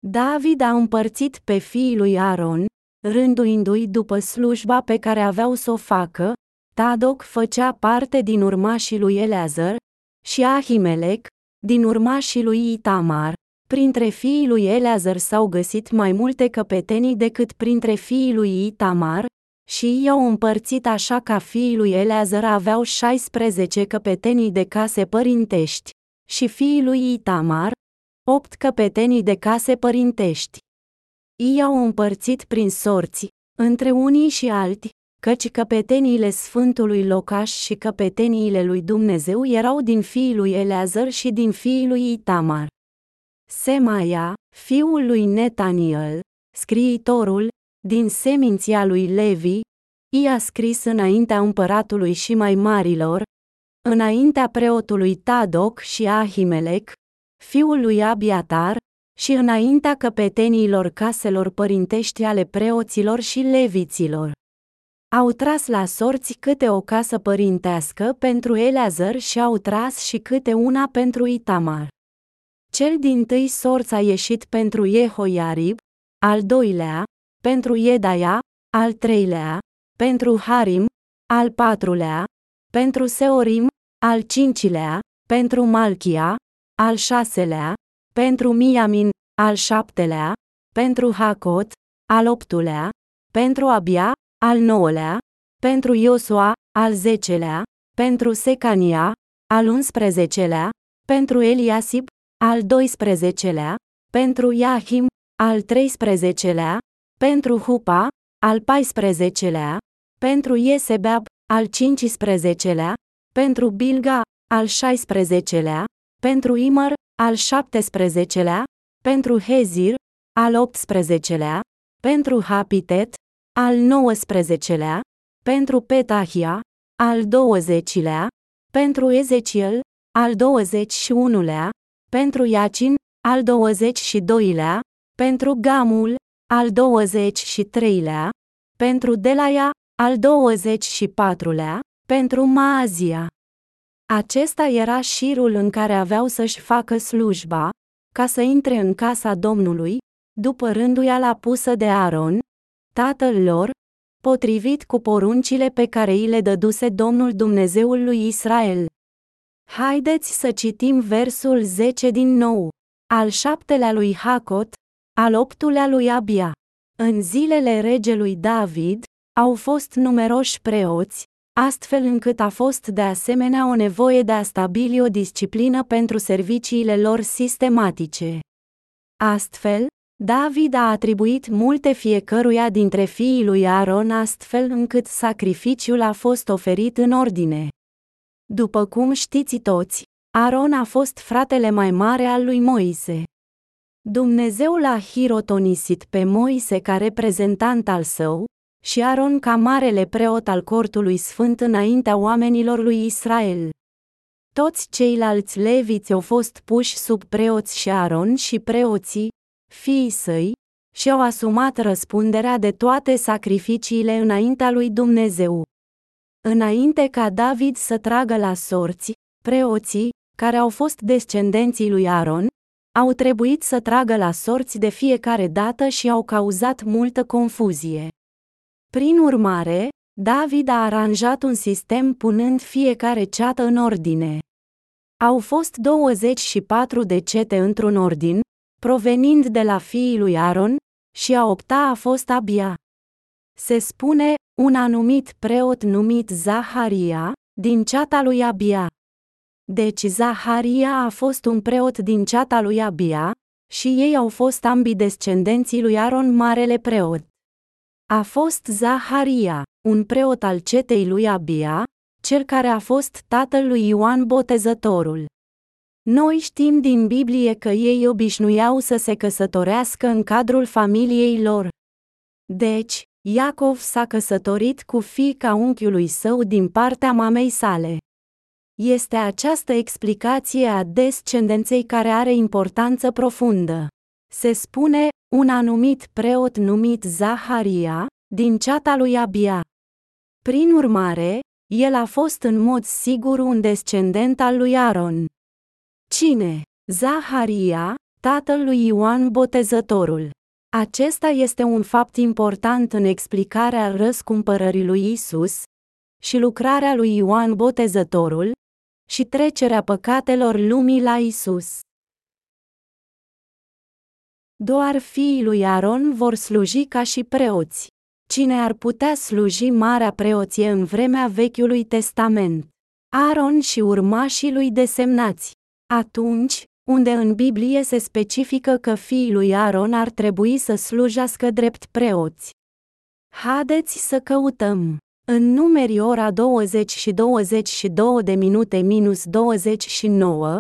David a împărțit pe fiii lui Aaron, rânduindu-i după slujba pe care aveau să o facă, Tadoc făcea parte din urmașii lui Eleazar, și Ahimelec, din urmașii lui Itamar. Printre fiii lui Eleazar s-au găsit mai multe căpetenii decât printre fiii lui Itamar, și ei au împărțit așa ca fiii lui Eleazar aveau 16 căpetenii de case părintești, și fiii lui Itamar, 8 căpetenii de case părintești. Ei au împărțit prin sorți, între unii și alții, căci căpeteniile Sfântului Locaș și căpeteniile lui Dumnezeu erau din fiii lui Eleazar și din fiii lui Itamar. Semaia, fiul lui Netaniel, scriitorul, din seminția lui Levi, i-a scris înaintea împăratului și mai marilor, înaintea preotului Tadoc și Ahimelec, fiul lui Abiatar, și înaintea căpeteniilor caselor părintești ale preoților și leviților. Au tras la sorți câte o casă părintească pentru Eleazar și au tras și câte una pentru Itamar. Cel din tâi sorț a ieșit pentru Jehoiarib, al doilea, pentru Iedaia, al treilea, pentru Harim, al patrulea, pentru Seorim, al cincilea, pentru Malchia, al șaselea, pentru Miamin, al șaptelea, pentru Hakot, al optulea, pentru Abia, al nouălea, pentru Iosua, al zecelea, pentru Secania, al unsprezecelea, pentru Eliasib, al doisprezecelea, pentru Iahim, al treisprezecelea, pentru Hupa, al paisprezecelea, pentru Iesebab, al cincisprezecelea, pentru Bilga, al 16-lea, pentru Imăr, al 17-lea, pentru Hezir, al 18-lea, pentru Hapitet, al 19-lea, pentru Petahia, al 20-lea, pentru Ezechiel, al 21-lea, pentru Iacin, al 22-lea, pentru Gamul, al 23-lea, pentru Delaia, al 24-lea, pentru Maazia. Acesta era șirul în care aveau să-și facă slujba, ca să intre în casa Domnului, după rânduiala pusă de Aaron, tatăl lor, potrivit cu poruncile pe care îi le dăduse Domnul Dumnezeul lui Israel. Haideți să citim versul 10 din nou. Al șaptelea lui Hacot, al optulea lui Abia. În zilele regelui David, au fost numeroși preoți, astfel încât a fost de asemenea o nevoie de a stabili o disciplină pentru serviciile lor sistematice. Astfel, David a atribuit multe fiecăruia dintre fiii lui Aaron astfel încât sacrificiul a fost oferit în ordine. După cum știți toți, Aaron a fost fratele mai mare al lui Moise. Dumnezeu l-a hirotonisit pe Moise ca reprezentant al său, și Aaron ca marele preot al cortului sfânt înaintea oamenilor lui Israel. Toți ceilalți leviți au fost puși sub preoți și Aaron și preoții, fiii săi, și-au asumat răspunderea de toate sacrificiile înaintea lui Dumnezeu. Înainte ca David să tragă la sorți, preoții, care au fost descendenții lui Aaron, au trebuit să tragă la sorți de fiecare dată și au cauzat multă confuzie. Prin urmare, David a aranjat un sistem punând fiecare ceată în ordine. Au fost 24 de cete într-un ordin, provenind de la fiii lui Aaron, și a opta a fost Abia. Se spune, un anumit preot numit Zaharia, din ceata lui Abia. Deci Zaharia a fost un preot din ceata lui Abia, și ei au fost ambii descendenții lui Aaron marele preot. A fost Zaharia, un preot al cetei lui Abia, cel care a fost tatăl lui Ioan Botezătorul. Noi știm din Biblie că ei obișnuiau să se căsătorească în cadrul familiei lor. Deci, Iacov s-a căsătorit cu fiica unchiului său din partea mamei sale. Este această explicație a descendenței care are importanță profundă. Se spune, un anumit preot numit Zaharia, din ceata lui Abia. Prin urmare, el a fost în mod sigur un descendent al lui Aaron. Cine? Zaharia, tatăl lui Ioan Botezătorul. Acesta este un fapt important în explicarea răscumpărării lui Isus și lucrarea lui Ioan Botezătorul și trecerea păcatelor lumii la Isus. Doar fiii lui Aaron vor sluji ca și preoți. Cine ar putea sluji marea preoție în vremea Vechiului Testament? Aaron și urmașii lui desemnați. Atunci, unde în Biblie se specifică că fiii lui Aaron ar trebui să slujească drept preoți. Haideți să căutăm. În numeri ora 20 și 22 de minute minus 29,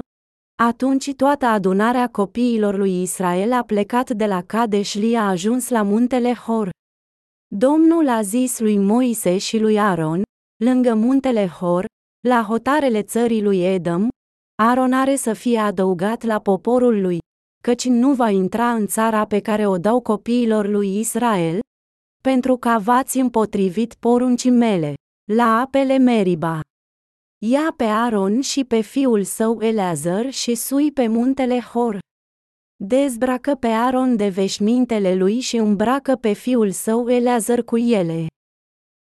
atunci toată adunarea copiilor lui Israel a plecat de la Kadesh și a ajuns la muntele Hor. Domnul a zis lui Moise și lui Aaron, lângă muntele Hor, la hotarele țării lui Edom, Aaron are să fie adăugat la poporul lui, căci nu va intra în țara pe care o dau copiilor lui Israel, pentru că v-ați împotrivit poruncii mele, la apele Meriba. Ia pe Aaron și pe fiul său Eleazar și sui pe muntele Hor. Dezbracă pe Aaron de veșmintele lui și îmbracă pe fiul său Eleazar cu ele.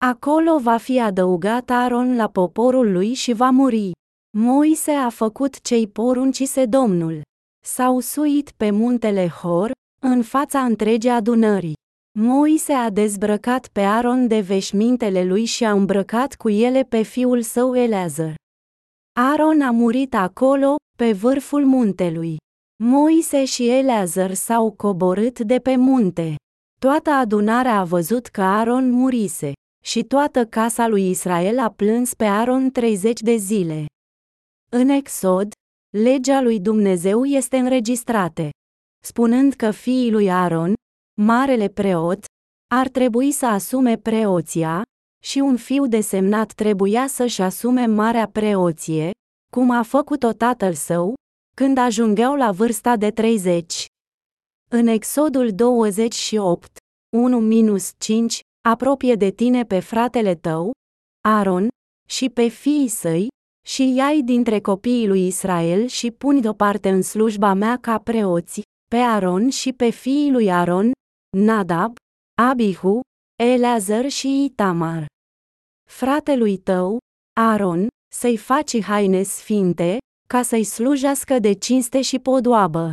Acolo va fi adăugat Aaron la poporul lui și va muri. Moise a făcut cei poruncise Domnul. S-au suit pe muntele Hor, în fața întregii adunării. Moise a dezbrăcat pe Aaron de veșmintele lui și a îmbrăcat cu ele pe fiul său Eleazar. Aaron a murit acolo, pe vârful muntelui. Moise și Eleazar s-au coborât de pe munte. Toată adunarea a văzut că Aaron murise, și toată casa lui Israel a plâns pe Aaron 30 de zile. În Exod, legea lui Dumnezeu este înregistrată, spunând că fiii lui Aaron, marele preot, ar trebui să asume preoția, și un fiu desemnat trebuia să-și asume marea preoție, cum a făcut-o tatăl său, când ajungeau la vârsta de 30. În Exodul 28, 1-5, apropie de tine pe fratele tău, Aaron, și pe fiii săi, și iai dintre copiii lui Israel și puni deoparte în slujba mea ca preoți, pe Aaron și pe fiii lui Aaron, Nadab, Abihu, Eleazar și Itamar. Fratelui tău, Aaron, să-i faci haine sfinte, ca să-i slujească de cinste și podoabă.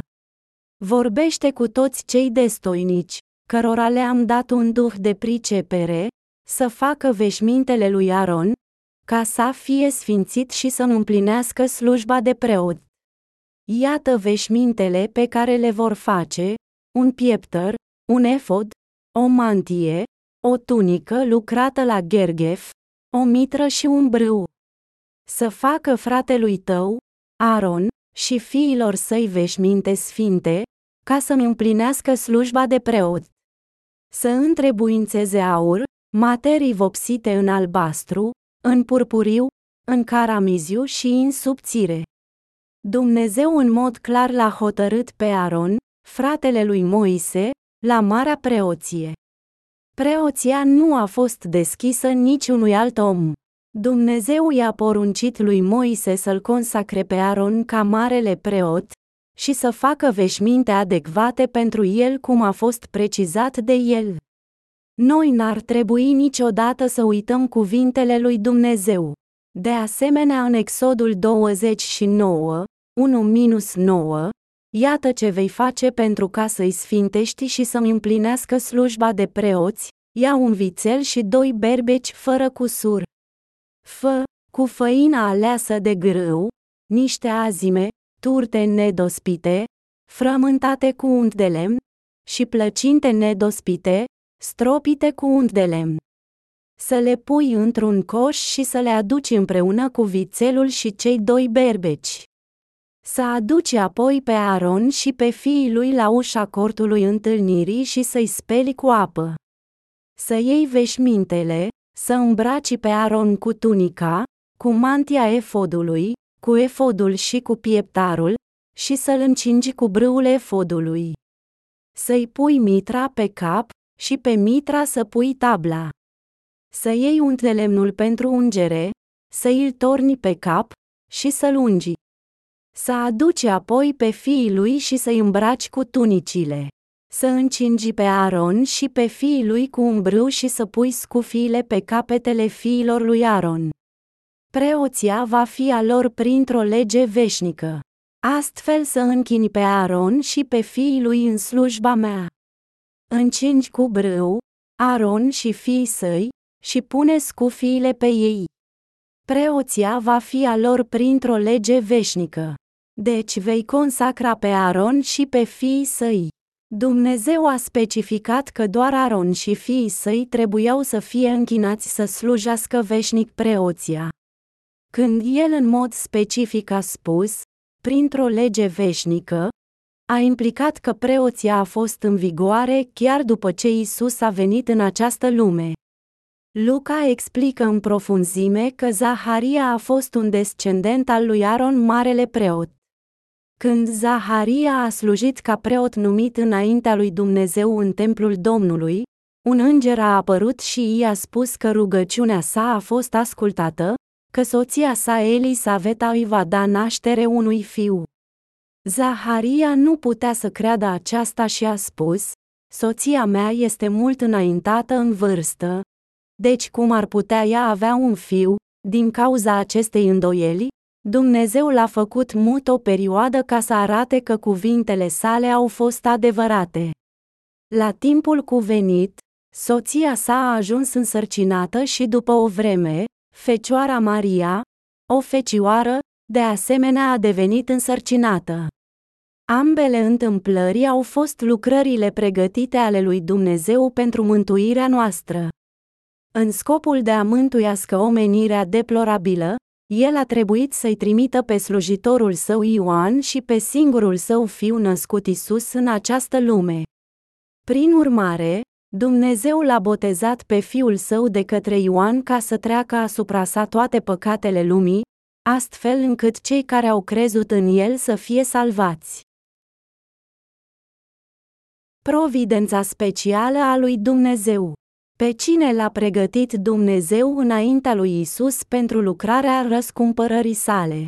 Vorbește cu toți cei destoinici, cărora le-am dat un duh de pricepere, să facă veșmintele lui Aaron, ca să fie sfințit și să nu împlinească slujba de preot. Iată veșmintele pe care le vor face, un pieptăr, un efod, o mantie, o tunică lucrată la gergef, o mitră și un brâu. Să facă fratelui tău, Aaron, și fiilor săi veșminte sfinte, ca să-mi împlinească slujba de preot. Să întrebuințeze aur, materii vopsite în albastru, în purpuriu, în caramiziu și în subțire. Dumnezeu în mod clar l-a hotărât pe Aaron, fratele lui Moise, la marea preoție. Preoția nu a fost deschisă niciunui alt om. Dumnezeu i-a poruncit lui Moise să-l consacre pe Aaron ca marele preot și să facă veșminte adecvate pentru el cum a fost precizat de el. Noi n-ar trebui niciodată să uităm cuvintele lui Dumnezeu. De asemenea, în Exodul 29, 1-9, iată ce vei face pentru ca să-i sfintești și să-mi împlinească slujba de preoți, ia un vițel și doi berbeci fără cusur. Fă, cu făina aleasă de grâu, niște azime, turte nedospite, frământate cu unt de lemn, și plăcinte nedospite, stropite cu unt de lemn. Să le pui într-un coș și să le aduci împreună cu vițelul și cei doi berbeci. Să aduci apoi pe Aaron și pe fiii lui la ușa cortului întâlnirii și să-i speli cu apă. Să iei veșmintele, să îmbraci pe Aaron cu tunica, cu mantia efodului, cu efodul și cu pieptarul, și să-l încingi cu brâul efodului. Să-i pui mitra pe cap, și pe mitra să pui tabla. Să iei un lemnul pentru ungere, să îl torni pe cap, și să-l ungi. Să aduci apoi pe fiii lui și să-i îmbraci cu tunicile. Să încingi pe Aaron și pe fiii lui cu un brâu și să pui scufiile pe capetele fiilor lui Aaron. Preoția va fi a lor printr-o lege veșnică. Astfel să închini pe Aaron și pe fiii lui în slujba mea. Încingi cu brâu, Aaron și fiii săi, și pune scufiile pe ei. Preoția va fi a lor printr-o lege veșnică. Deci vei consacra pe Aaron și pe fiii săi. Dumnezeu a specificat că doar Aaron și fiii săi trebuiau să fie închinați să slujească veșnic preoția. Când el în mod specific a spus, printr-o lege veșnică, a implicat că preoția a fost în vigoare chiar după ce Isus a venit în această lume. Luca explică în profunzime că Zaharia a fost un descendent al lui Aaron marele preot. Când Zaharia a slujit ca preot numit înaintea lui Dumnezeu în templul Domnului, un înger a apărut și i-a spus că rugăciunea sa a fost ascultată, că soția sa Elisaveta îi va da naștere unui fiu. Zaharia nu putea să creadă aceasta și a spus, soția mea este mult înaintată în vârstă. Deci cum ar putea ea avea un fiu, din cauza acestei îndoieli? Dumnezeu l-a făcut mut o perioadă ca să arate că cuvintele sale au fost adevărate. La timpul cuvenit, soția sa a ajuns însărcinată și după o vreme, Fecioara Maria, o fecioară, de asemenea a devenit însărcinată. Ambele întâmplări au fost lucrările pregătite ale lui Dumnezeu pentru mântuirea noastră. În scopul de a mântuiască omenirea deplorabilă, el a trebuit să-i trimită pe slujitorul său Ioan și pe singurul său fiu născut Isus în această lume. Prin urmare, Dumnezeu l-a botezat pe fiul său de către Ioan ca să treacă asupra sa toate păcatele lumii, astfel încât cei care au crezut în el să fie salvați. Providența specială a lui Dumnezeu pe cine l-a pregătit Dumnezeu înaintea lui Isus pentru lucrarea răscumpărării sale.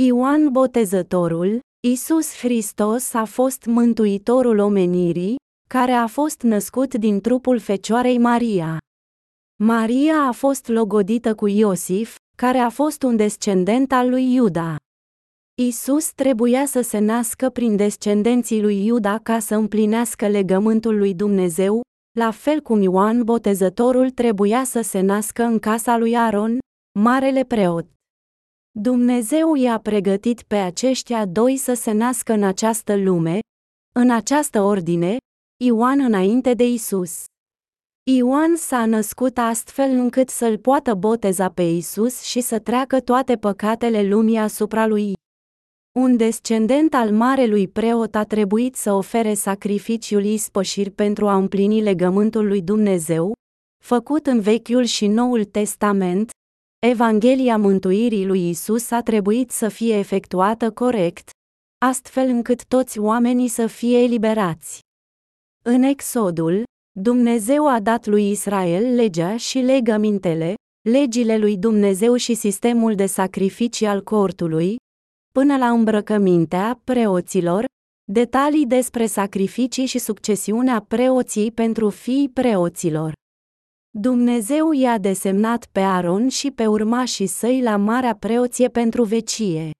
Ioan Botezătorul, Isus Hristos a fost mântuitorul omenirii, care a fost născut din trupul Fecioarei Maria. Maria a fost logodită cu Iosif, care a fost un descendent al lui Iuda. Isus trebuia să se nască prin descendenții lui Iuda ca să împlinească legământul lui Dumnezeu, la fel cum Ioan Botezătorul trebuia să se nască în casa lui Aron, marele preot. Dumnezeu i-a pregătit pe aceștia doi să se nască în această lume, în această ordine, Ioan înainte de Isus. Ioan s-a născut astfel încât să-l poată boteza pe Isus și să treacă toate păcatele lumii asupra lui. Un descendent al marelui preot a trebuit să ofere sacrificiul ispășiri pentru a împlini legământul lui Dumnezeu, făcut în Vechiul și Noul Testament, Evanghelia mântuirii lui Isus a trebuit să fie efectuată corect, astfel încât toți oamenii să fie eliberați. În Exodul, Dumnezeu a dat lui Israel legea și legămintele, legile lui Dumnezeu și sistemul de sacrificii al cortului, până la îmbrăcămintea preoților, detalii despre sacrificii și succesiunea preoții pentru fiii preoților. Dumnezeu i-a desemnat pe Aron și pe urmașii săi la marea preoție pentru vecie.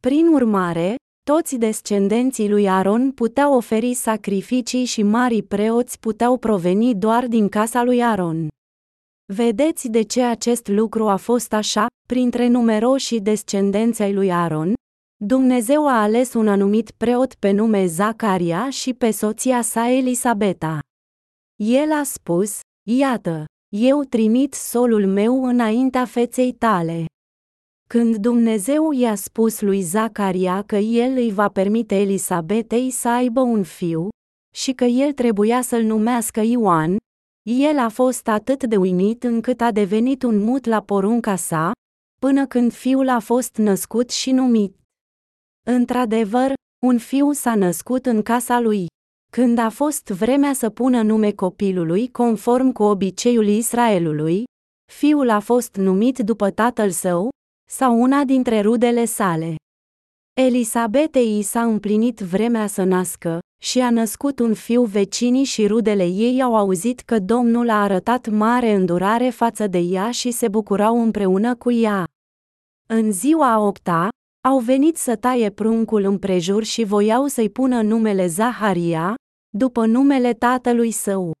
Prin urmare, toți descendenții lui Aron puteau oferi sacrificii și marii preoți puteau proveni doar din casa lui Aron. Vedeți de ce acest lucru a fost așa, printre numeroși descendenți ai lui Aaron? Dumnezeu a ales un anumit preot pe nume Zacaria și pe soția sa Elisabeta. El a spus, Iată, eu trimit solul meu înaintea feței tale. Când Dumnezeu i-a spus lui Zacaria că el îi va permite Elisabetei să aibă un fiu, și că el trebuia să-l numească Ioan, el a fost atât de uimit încât a devenit un mut la porunca sa, până când fiul a fost născut și numit. Într-adevăr, un fiu s-a născut în casa lui. Când a fost vremea să pună nume copilului conform cu obiceiul Israelului, fiul a fost numit după tatăl său, sau una dintre rudele sale. Elisabetei i s-a împlinit vremea să nască, și a născut un fiu vecinii și rudele ei au auzit că Domnul a arătat mare îndurare față de ea și se bucurau împreună cu ea. În ziua a opta, au venit să taie pruncul împrejur și voiau să-i pună numele Zaharia, după numele tatălui său.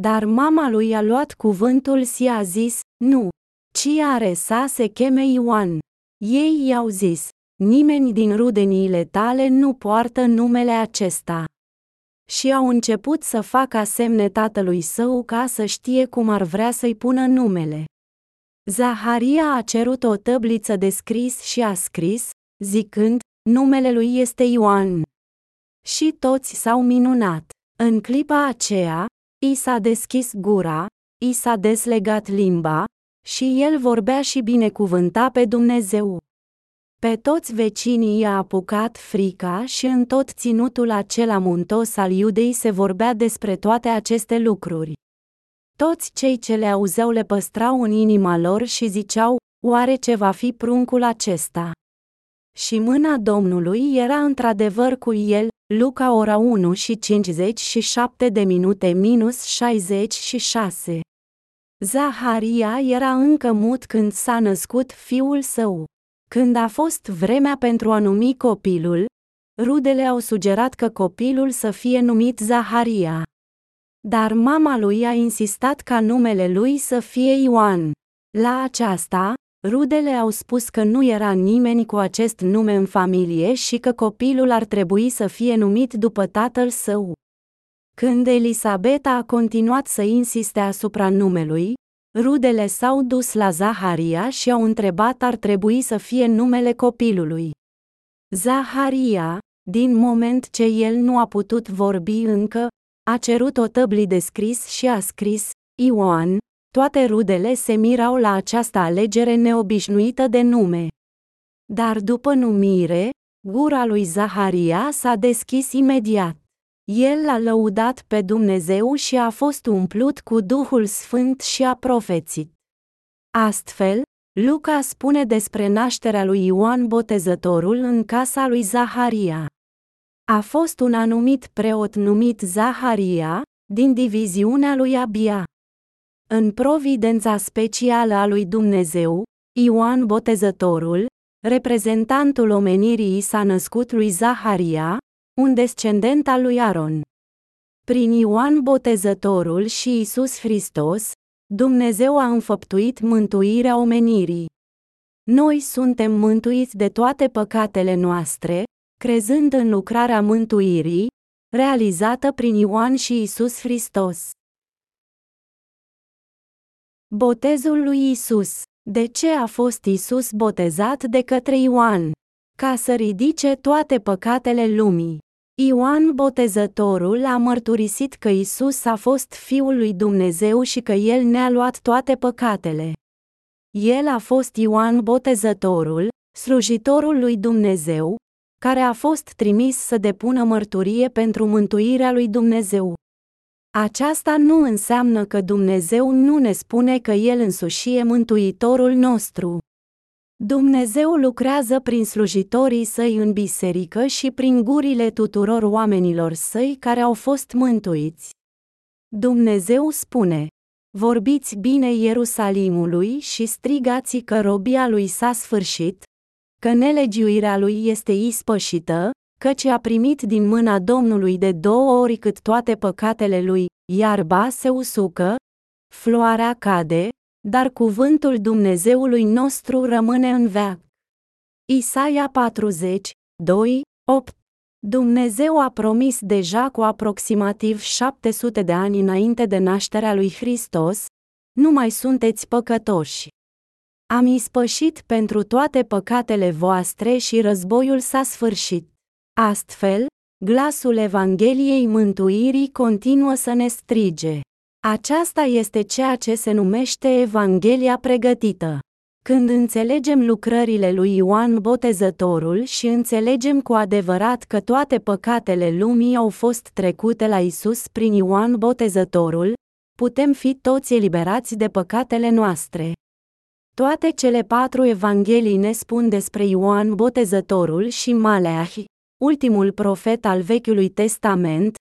Dar mama lui a luat cuvântul și a zis, nu, ci are sa se cheme Ioan. Ei i-au zis, nimeni din rudeniile tale nu poartă numele acesta. Și au început să facă semne tatălui său ca să știe cum ar vrea să-i pună numele. Zaharia a cerut o tăbliță de scris și a scris, zicând, numele lui este Ioan. Și toți s-au minunat. În clipa aceea, i s-a deschis gura, i s-a deslegat limba, și el vorbea și binecuvânta pe Dumnezeu. Pe toți vecinii i-a apucat frica și în tot ținutul acela muntos al Iudei se vorbea despre toate aceste lucruri. Toți cei ce le auzeau le păstrau în inima lor și ziceau, oare ce va fi pruncul acesta? Și mâna Domnului era într-adevăr cu el, Luca ora 1 și 57 de minute minus 66. Zaharia era încă mut când s-a născut fiul său. Când a fost vremea pentru a numi copilul, rudele au sugerat că copilul să fie numit Zaharia. Dar mama lui a insistat ca numele lui să fie Ioan. La aceasta, rudele au spus că nu era nimeni cu acest nume în familie și că copilul ar trebui să fie numit după tatăl său. Când Elisabeta a continuat să insiste asupra numelui, rudele s-au dus la Zaharia și au întrebat ar trebui să fie numele copilului. Zaharia, din moment ce el nu a putut vorbi încă, a cerut o tăbli de scris și a scris, Ioan, toate rudele se mirau la această alegere neobișnuită de nume. Dar după numire, gura lui Zaharia s-a deschis imediat. El l-a lăudat pe Dumnezeu și a fost umplut cu Duhul Sfânt și a profețit. Astfel, Luca spune despre nașterea lui Ioan Botezătorul în casa lui Zaharia. A fost un anumit preot numit Zaharia, din diviziunea lui Abia. În providența specială a lui Dumnezeu, Ioan Botezătorul, reprezentantul omenirii s-a născut lui Zaharia, un descendent al lui Aron. Prin Ioan Botezătorul și Isus Hristos, Dumnezeu a înfăptuit mântuirea omenirii. Noi suntem mântuiți de toate păcatele noastre, crezând în lucrarea mântuirii, realizată prin Ioan și Isus Hristos. Botezul lui Isus. De ce a fost Isus botezat de către Ioan? Ca să ridice toate păcatele lumii. Ioan Botezătorul a mărturisit că Isus a fost Fiul lui Dumnezeu și că El ne-a luat toate păcatele. El a fost Ioan Botezătorul, slujitorul lui Dumnezeu, care a fost trimis să depună mărturie pentru mântuirea lui Dumnezeu. Aceasta nu înseamnă că Dumnezeu nu ne spune că El însuși e mântuitorul nostru. Dumnezeu lucrează prin slujitorii săi în biserică și prin gurile tuturor oamenilor săi care au fost mântuiți. Dumnezeu spune: Vorbiți bine Ierusalimului și strigați că robia lui s-a sfârșit, că nelegiuirea lui este ispășită, căci a primit din mâna Domnului de două ori cât toate păcatele lui, iarba se usucă, floarea cade, dar cuvântul Dumnezeului nostru rămâne în veac. Isaia 40, 2, 8 Dumnezeu a promis deja cu aproximativ 700 de ani înainte de nașterea lui Hristos, nu mai sunteți păcătoși. Am ispășit pentru toate păcatele voastre și războiul s-a sfârșit. Astfel, glasul Evangheliei Mântuirii continuă să ne strige. Aceasta este ceea ce se numește Evanghelia pregătită. Când înțelegem lucrările lui Ioan Botezătorul și înțelegem cu adevărat că toate păcatele lumii au fost trecute la Isus prin Ioan Botezătorul, putem fi toți eliberați de păcatele noastre. Toate cele patru evanghelii ne spun despre Ioan Botezătorul și Maleahi, ultimul profet al Vechiului Testament.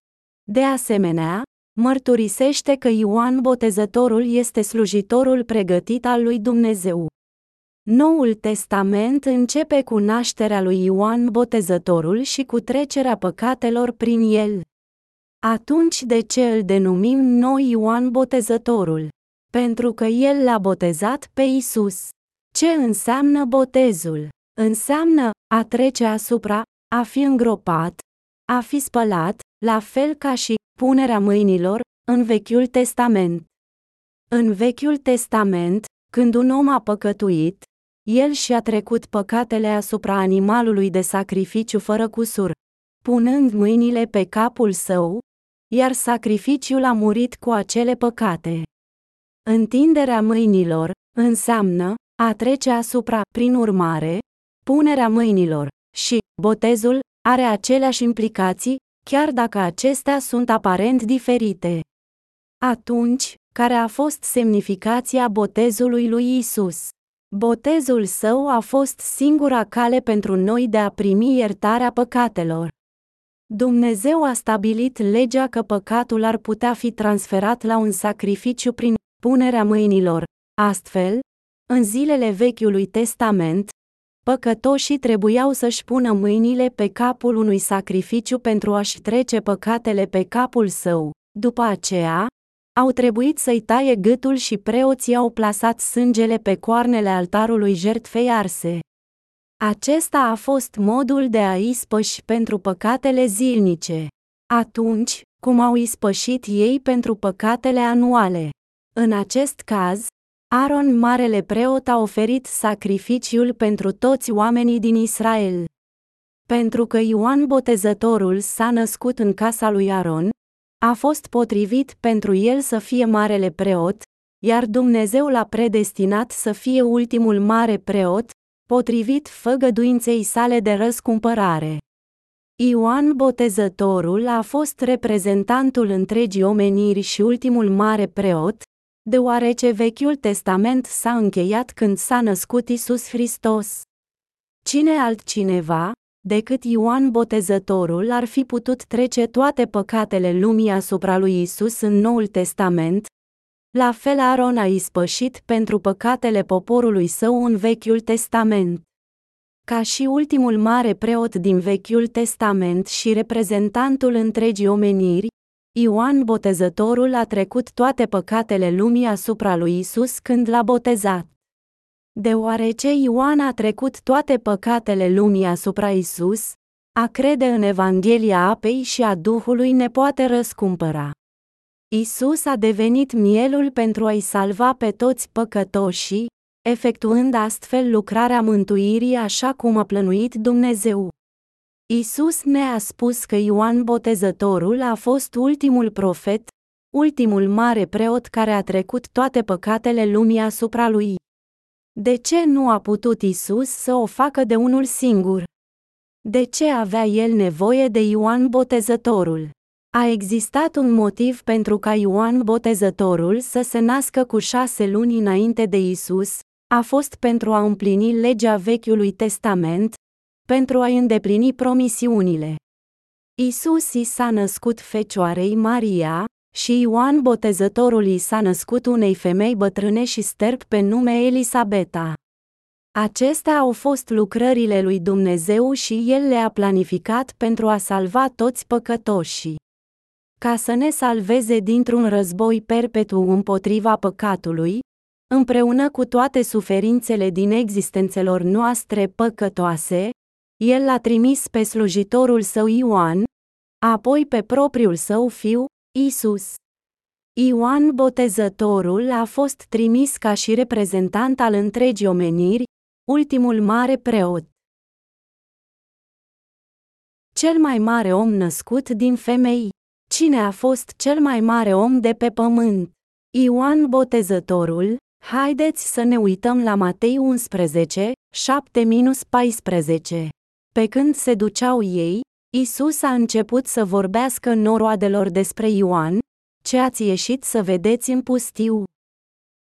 De asemenea, mărturisește că Ioan Botezătorul este slujitorul pregătit al lui Dumnezeu. Noul Testament începe cu nașterea lui Ioan Botezătorul și cu trecerea păcatelor prin el. Atunci de ce îl denumim noi Ioan Botezătorul? Pentru că el l-a botezat pe Isus. Ce înseamnă botezul? Înseamnă a trece asupra, a fi îngropat, a fi spălat, la fel ca și punerea mâinilor, în Vechiul Testament. În Vechiul Testament, când un om a păcătuit, el și-a trecut păcatele asupra animalului de sacrificiu fără cusur, punând mâinile pe capul său, iar sacrificiul a murit cu acele păcate. Întinderea mâinilor înseamnă a trece asupra, prin urmare, punerea mâinilor și botezul are aceleași implicații, chiar dacă acestea sunt aparent diferite. Atunci, care a fost semnificația botezului lui Isus? Botezul său a fost singura cale pentru noi de a primi iertarea păcatelor. Dumnezeu a stabilit legea că păcatul ar putea fi transferat la un sacrificiu prin punerea mâinilor. Astfel, în zilele Vechiului Testament, păcătoșii trebuiau să-și pună mâinile pe capul unui sacrificiu pentru a-și trece păcatele pe capul său. După aceea, au trebuit să-i taie gâtul și preoții au plasat sângele pe coarnele altarului jertfei arse. Acesta a fost modul de a ispăși pentru păcatele zilnice. Atunci, cum au ispășit ei pentru păcatele anuale. În acest caz, Aaron, marele preot, a oferit sacrificiul pentru toți oamenii din Israel. Pentru că Ioan Botezătorul s-a născut în casa lui Aaron, a fost potrivit pentru el să fie marele preot, iar Dumnezeu l-a predestinat să fie ultimul mare preot, potrivit făgăduinței sale de răscumpărare. Ioan Botezătorul a fost reprezentantul întregii omeniri și ultimul mare preot, deoarece Vechiul Testament s-a încheiat când s-a născut Isus Hristos. Cine altcineva, decât Ioan Botezătorul ar fi putut trece toate păcatele lumii asupra lui Isus în Noul Testament, la fel Aaron a ispășit pentru păcatele poporului său în Vechiul Testament. Ca și ultimul mare preot din Vechiul Testament și reprezentantul întregii omeniri, Ioan Botezătorul a trecut toate păcatele lumii asupra lui Isus când l-a botezat. Deoarece Ioan a trecut toate păcatele lumii asupra Isus, a crede în Evanghelia apei și a Duhului ne poate răscumpăra. Isus a devenit mielul pentru a-i salva pe toți păcătoșii, efectuând astfel lucrarea mântuirii așa cum a plănuit Dumnezeu. Isus ne-a spus că Ioan Botezătorul a fost ultimul profet, ultimul mare preot care a trecut toate păcatele lumii asupra lui. De ce nu a putut Isus să o facă de unul singur? De ce avea el nevoie de Ioan Botezătorul? A existat un motiv pentru ca Ioan Botezătorul să se nască cu șase luni înainte de Isus, a fost pentru a împlini legea Vechiului Testament, pentru a îndeplini promisiunile. Isus i s-a născut fecioarei Maria, și Ioan Botezătorul i s-a născut unei femei bătrâne și sterp pe nume Elisabeta. Acestea au fost lucrările lui Dumnezeu și El le-a planificat pentru a salva toți păcătoșii. Ca să ne salveze dintr-un război perpetu împotriva păcatului, împreună cu toate suferințele din existențelor noastre păcătoase, El l-a trimis pe slujitorul său Ioan, apoi pe propriul său fiu, Isus. Ioan Botezătorul a fost trimis ca și reprezentant al întregii omeniri, ultimul mare preot. Cel mai mare om născut din femei. Cine a fost cel mai mare om de pe pământ? Ioan Botezătorul. Haideți să ne uităm la Matei 11, 7-14. Pe când se duceau ei, Isus a început să vorbească noroadelor despre Ioan, ce ați ieșit să vedeți în pustiu.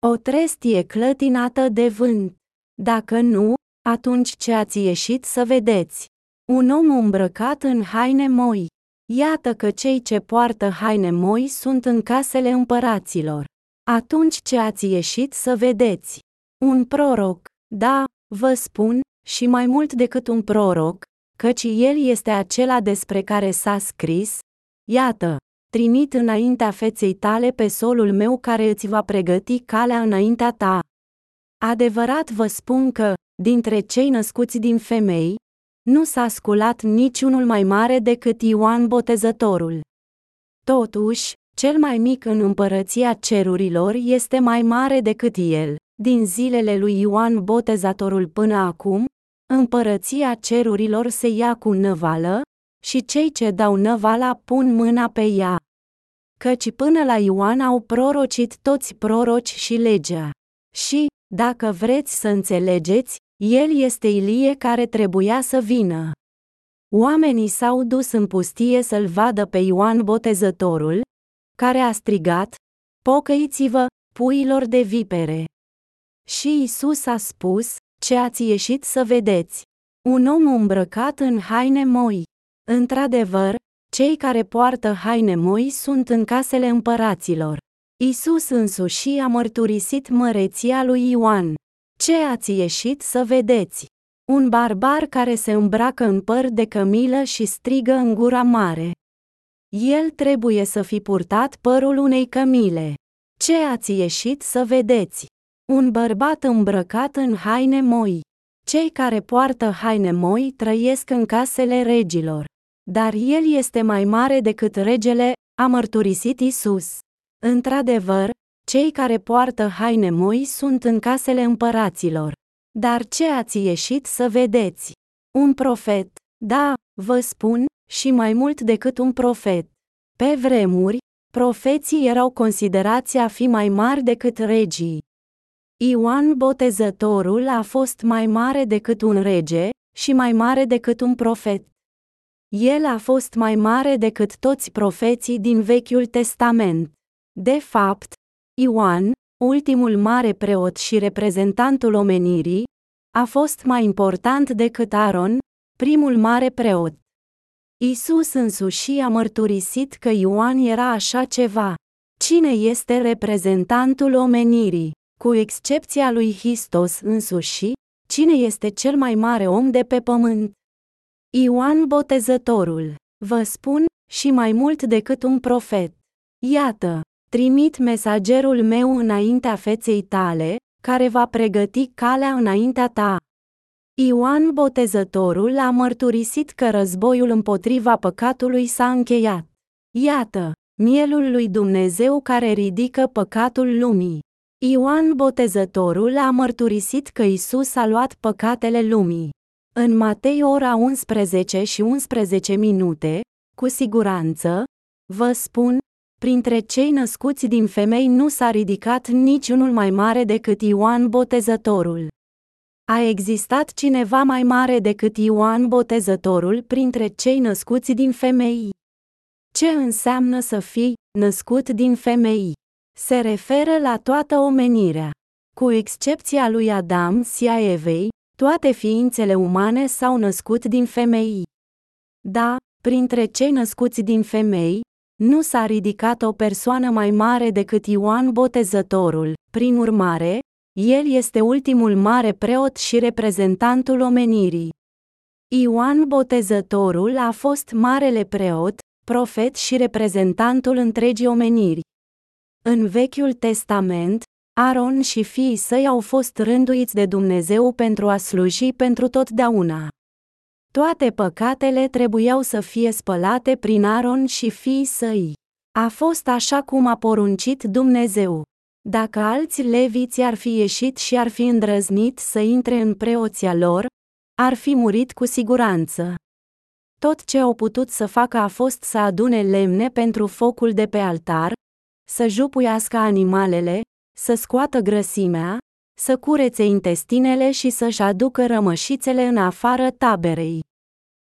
O trestie clătinată de vânt. Dacă nu, atunci ce ați ieșit să vedeți? Un om îmbrăcat în haine moi. Iată că cei ce poartă haine moi sunt în casele împăraților. Atunci ce ați ieșit să vedeți? Un proroc, da, vă spun, și mai mult decât un proroc, căci el este acela despre care s-a scris, Iată, trimit înaintea feței tale pe solul meu care îți va pregăti calea înaintea ta. Adevărat vă spun că, dintre cei născuți din femei, nu s-a sculat niciunul mai mare decât Ioan Botezătorul. Totuși, cel mai mic în împărăția cerurilor este mai mare decât el. Din zilele lui Ioan Botezătorul până acum, împărăția cerurilor se ia cu năvală, și cei ce dau năvala pun mâna pe ea. Căci până la Ioan au prorocit toți proroci și legea. Și, dacă vreți să înțelegeți, el este Ilie care trebuia să vină. Oamenii s-au dus în pustie să-l vadă pe Ioan Botezătorul, care a strigat, Pocăiți-vă, puilor de vipere! Și Isus a spus, ce ați ieșit să vedeți? Un om îmbrăcat în haine moi. Într-adevăr, cei care poartă haine moi sunt în casele împăraților. Isus însuși a mărturisit măreția lui Ioan. Ce ați ieșit să vedeți? Un barbar care se îmbracă în păr de cămilă și strigă în gura mare. El trebuie să fi purtat părul unei cămile. Ce ați ieșit să vedeți? Un bărbat îmbrăcat în haine moi. Cei care poartă haine moi trăiesc în casele regilor. Dar el este mai mare decât regele, a mărturisit Isus. Într-adevăr, Cei care poartă haine moi sunt în casele împăraților. Dar ce ați ieșit să vedeți? Un profet. Da, vă spun, și mai mult decât un profet. Pe vremuri, profeții erau considerați a fi mai mari decât regii. Ioan Botezătorul a fost mai mare decât un rege și mai mare decât un profet. El a fost mai mare decât toți profeții din Vechiul Testament. De fapt, Ioan, ultimul mare preot și reprezentantul omenirii, a fost mai important decât Aaron, primul mare preot. Isus însuși a mărturisit că Ioan era așa ceva. Cine este reprezentantul omenirii? Cu excepția lui Hristos însuși, cine este cel mai mare om de pe pământ? Ioan Botezătorul. Vă spun, și mai mult decât un profet. Iată, trimit mesagerul meu înaintea feței tale, care va pregăti calea înaintea ta. Ioan Botezătorul a mărturisit că războiul împotriva păcatului s-a încheiat. Iată, mielul lui Dumnezeu care ridică păcatul lumii. Ioan Botezătorul a mărturisit că Isus a luat păcatele lumii. În Matei ora 11 și 11 minute, cu siguranță, vă spun, printre cei născuți din femei nu s-a ridicat niciunul mai mare decât Ioan Botezătorul. A existat cineva mai mare decât Ioan Botezătorul printre cei născuți din femei? Ce înseamnă să fii născut din femei? Se referă la toată omenirea. Cu excepția lui Adam și a Evei, toate ființele umane s-au născut din femei. Da, printre cei născuți din femei, nu s-a ridicat o persoană mai mare decât Ioan Botezătorul, prin urmare, el este ultimul mare preot și reprezentantul omenirii. Ioan Botezătorul a fost marele preot, profet și reprezentantul întregii omeniri. În Vechiul Testament, Aaron și fiii săi au fost rânduiți de Dumnezeu pentru a sluji pentru totdeauna. Toate păcatele trebuiau să fie spălate prin Aaron și fiii săi. A fost așa cum a poruncit Dumnezeu. Dacă alți leviți ar fi ieșit și ar fi îndrăznit să intre în preoția lor, ar fi murit cu siguranță. Tot ce au putut să facă a fost să adune lemne pentru focul de pe altar, să jupuiască animalele, să scoată grăsimea, să curețe intestinele și să-și aducă rămășițele în afară taberei.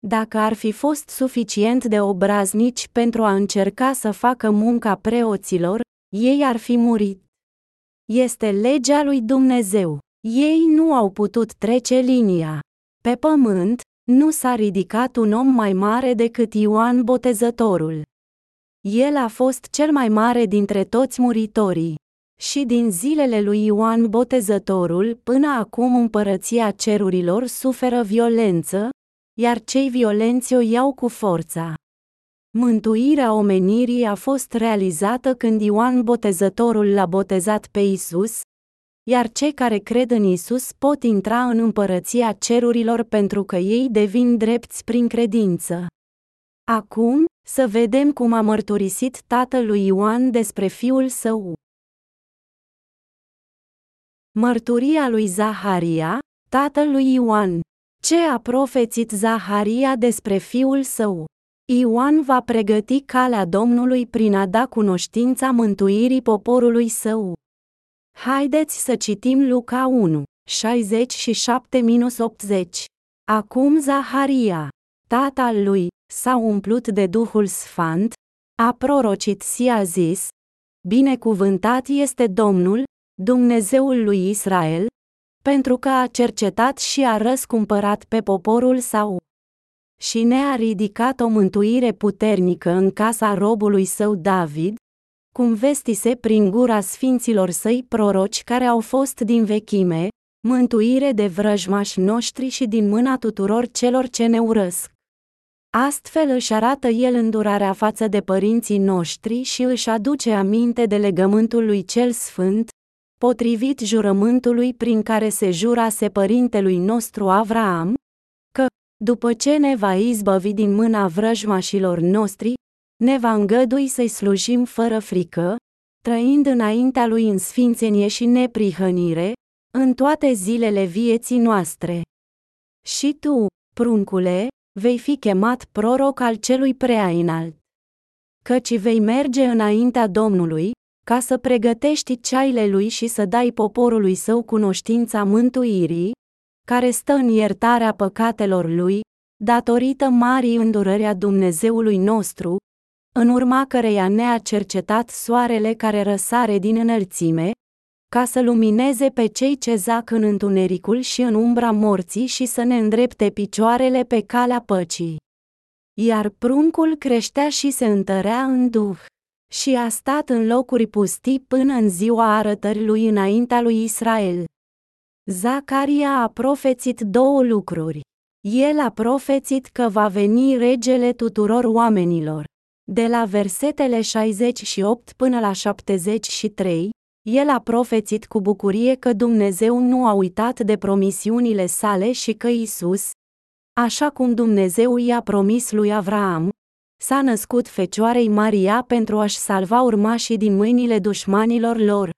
Dacă ar fi fost suficient de obraznici pentru a încerca să facă munca preoților, ei ar fi murit. Este legea lui Dumnezeu. Ei nu au putut trece linia. Pe pământ, nu s-a ridicat un om mai mare decât Ioan Botezătorul. El a fost cel mai mare dintre toți muritorii. Și din zilele lui Ioan Botezătorul până acum împărăția cerurilor suferă violență, iar cei violenți o iau cu forța. Mântuirea omenirii a fost realizată când Ioan Botezătorul l-a botezat pe Isus, iar cei care cred în Isus pot intra în împărăția cerurilor pentru că ei devin drepți prin credință. Acum, să vedem cum a mărturisit tatăl lui Ioan despre fiul său. Mărturia lui Zaharia, tatăl lui Ioan. Ce a profețit Zaharia despre fiul său? Ioan va pregăti calea Domnului prin a da cunoștința mântuirii poporului său. Haideți să citim Luca 1, 67-80. Acum Zaharia, tatăl lui, s-a umplut de Duhul Sfânt, a prorocit și a zis, Binecuvântat este Domnul, Dumnezeul lui Israel, pentru că a cercetat și a răscumpărat pe poporul său. Și ne-a ridicat o mântuire puternică în casa robului său David, cum vestise prin gura sfinților săi proroci care au fost din vechime, mântuire de vrăjmași noștri și din mâna tuturor celor ce ne urăsc. Astfel își arată el îndurarea față de părinții noștri și își aduce aminte de legământul lui cel sfânt, potrivit jurământului prin care se jurase părintelui nostru Avraam, că, după ce ne va izbăvi din mâna vrăjmașilor noștri, ne va îngădui să-i slujim fără frică, trăind înaintea lui în sfințenie și neprihănire, în toate zilele vieții noastre. Și tu, pruncule, vei fi chemat proroc al celui prea înalt. Căci vei merge înaintea Domnului, ca să pregătești ceaile lui și să dai poporului său cunoștința mântuirii, care stă în iertarea păcatelor lui, datorită marii îndurări a Dumnezeului nostru, în urma căreia ne-a cercetat soarele care răsare din înălțime, ca să lumineze pe cei ce zac în întunericul și în umbra morții și să ne îndrepte picioarele pe calea păcii. Iar pruncul creștea și se întărea în duh. Și a stat în locuri pustii până în ziua arătării lui înaintea lui Israel. Zacaria a profețit două lucruri. El a profețit că va veni regele tuturor oamenilor. De la versetele 68 până la 73, el a profețit cu bucurie că Dumnezeu nu a uitat de promisiunile sale și că Isus, așa cum Dumnezeu i-a promis lui Avraam, s-a născut Fecioarei Maria pentru a-și salva urmașii din mâinile dușmanilor lor.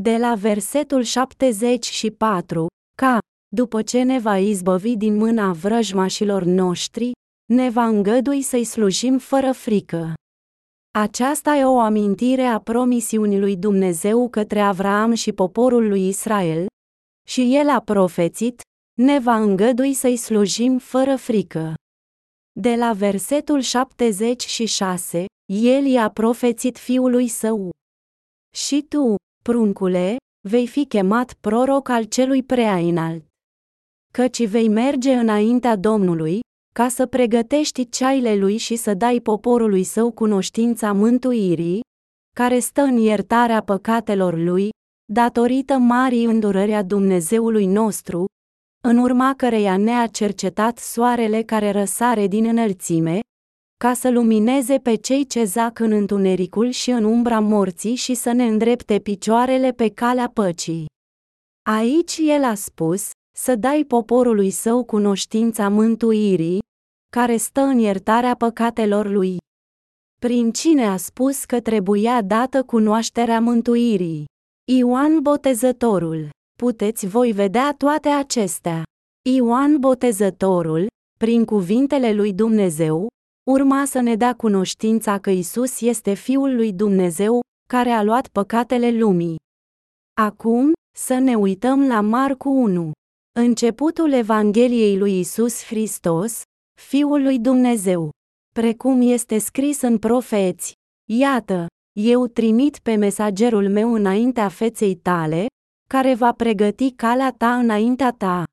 De la versetul 74, ca, după ce ne va izbăvi din mâna vrăjmașilor noștri, ne va îngădui să-i slujim fără frică. Aceasta e o amintire a promisiunii lui Dumnezeu către Avraam și poporul lui Israel, și el a profețit, ne va îngădui să-i slujim fără frică. De la versetul 76, el i-a profețit fiului său. Și tu, pruncule, vei fi chemat proroc al celui prea înalt. Căci vei merge înaintea Domnului, ca să pregătești ceaile lui și să dai poporului său cunoștința mântuirii, care stă în iertarea păcatelor lui, datorită marii îndurări a Dumnezeului nostru, în urma căreia ne-a cercetat soarele care răsare din înălțime, ca să lumineze pe cei ce zac în întunericul și în umbra morții și să ne îndrepte picioarele pe calea păcii. Aici el a spus, să dai poporului său cunoștința mântuirii, care stă în iertarea păcatelor lui. Prin cine a spus că trebuia dată cunoașterea mântuirii? Ioan Botezătorul. Puteți voi vedea toate acestea. Ioan Botezătorul, prin cuvintele lui Dumnezeu, urma să ne dea cunoștința că Isus este Fiul lui Dumnezeu, care a luat păcatele lumii. Acum, să ne uităm la Marcu 1. Începutul Evangheliei lui Isus Hristos, Fiul lui Dumnezeu. Precum este scris în profeți, Iată, eu trimit pe mesagerul meu înaintea feței tale, care va pregăti calea ta înaintea ta.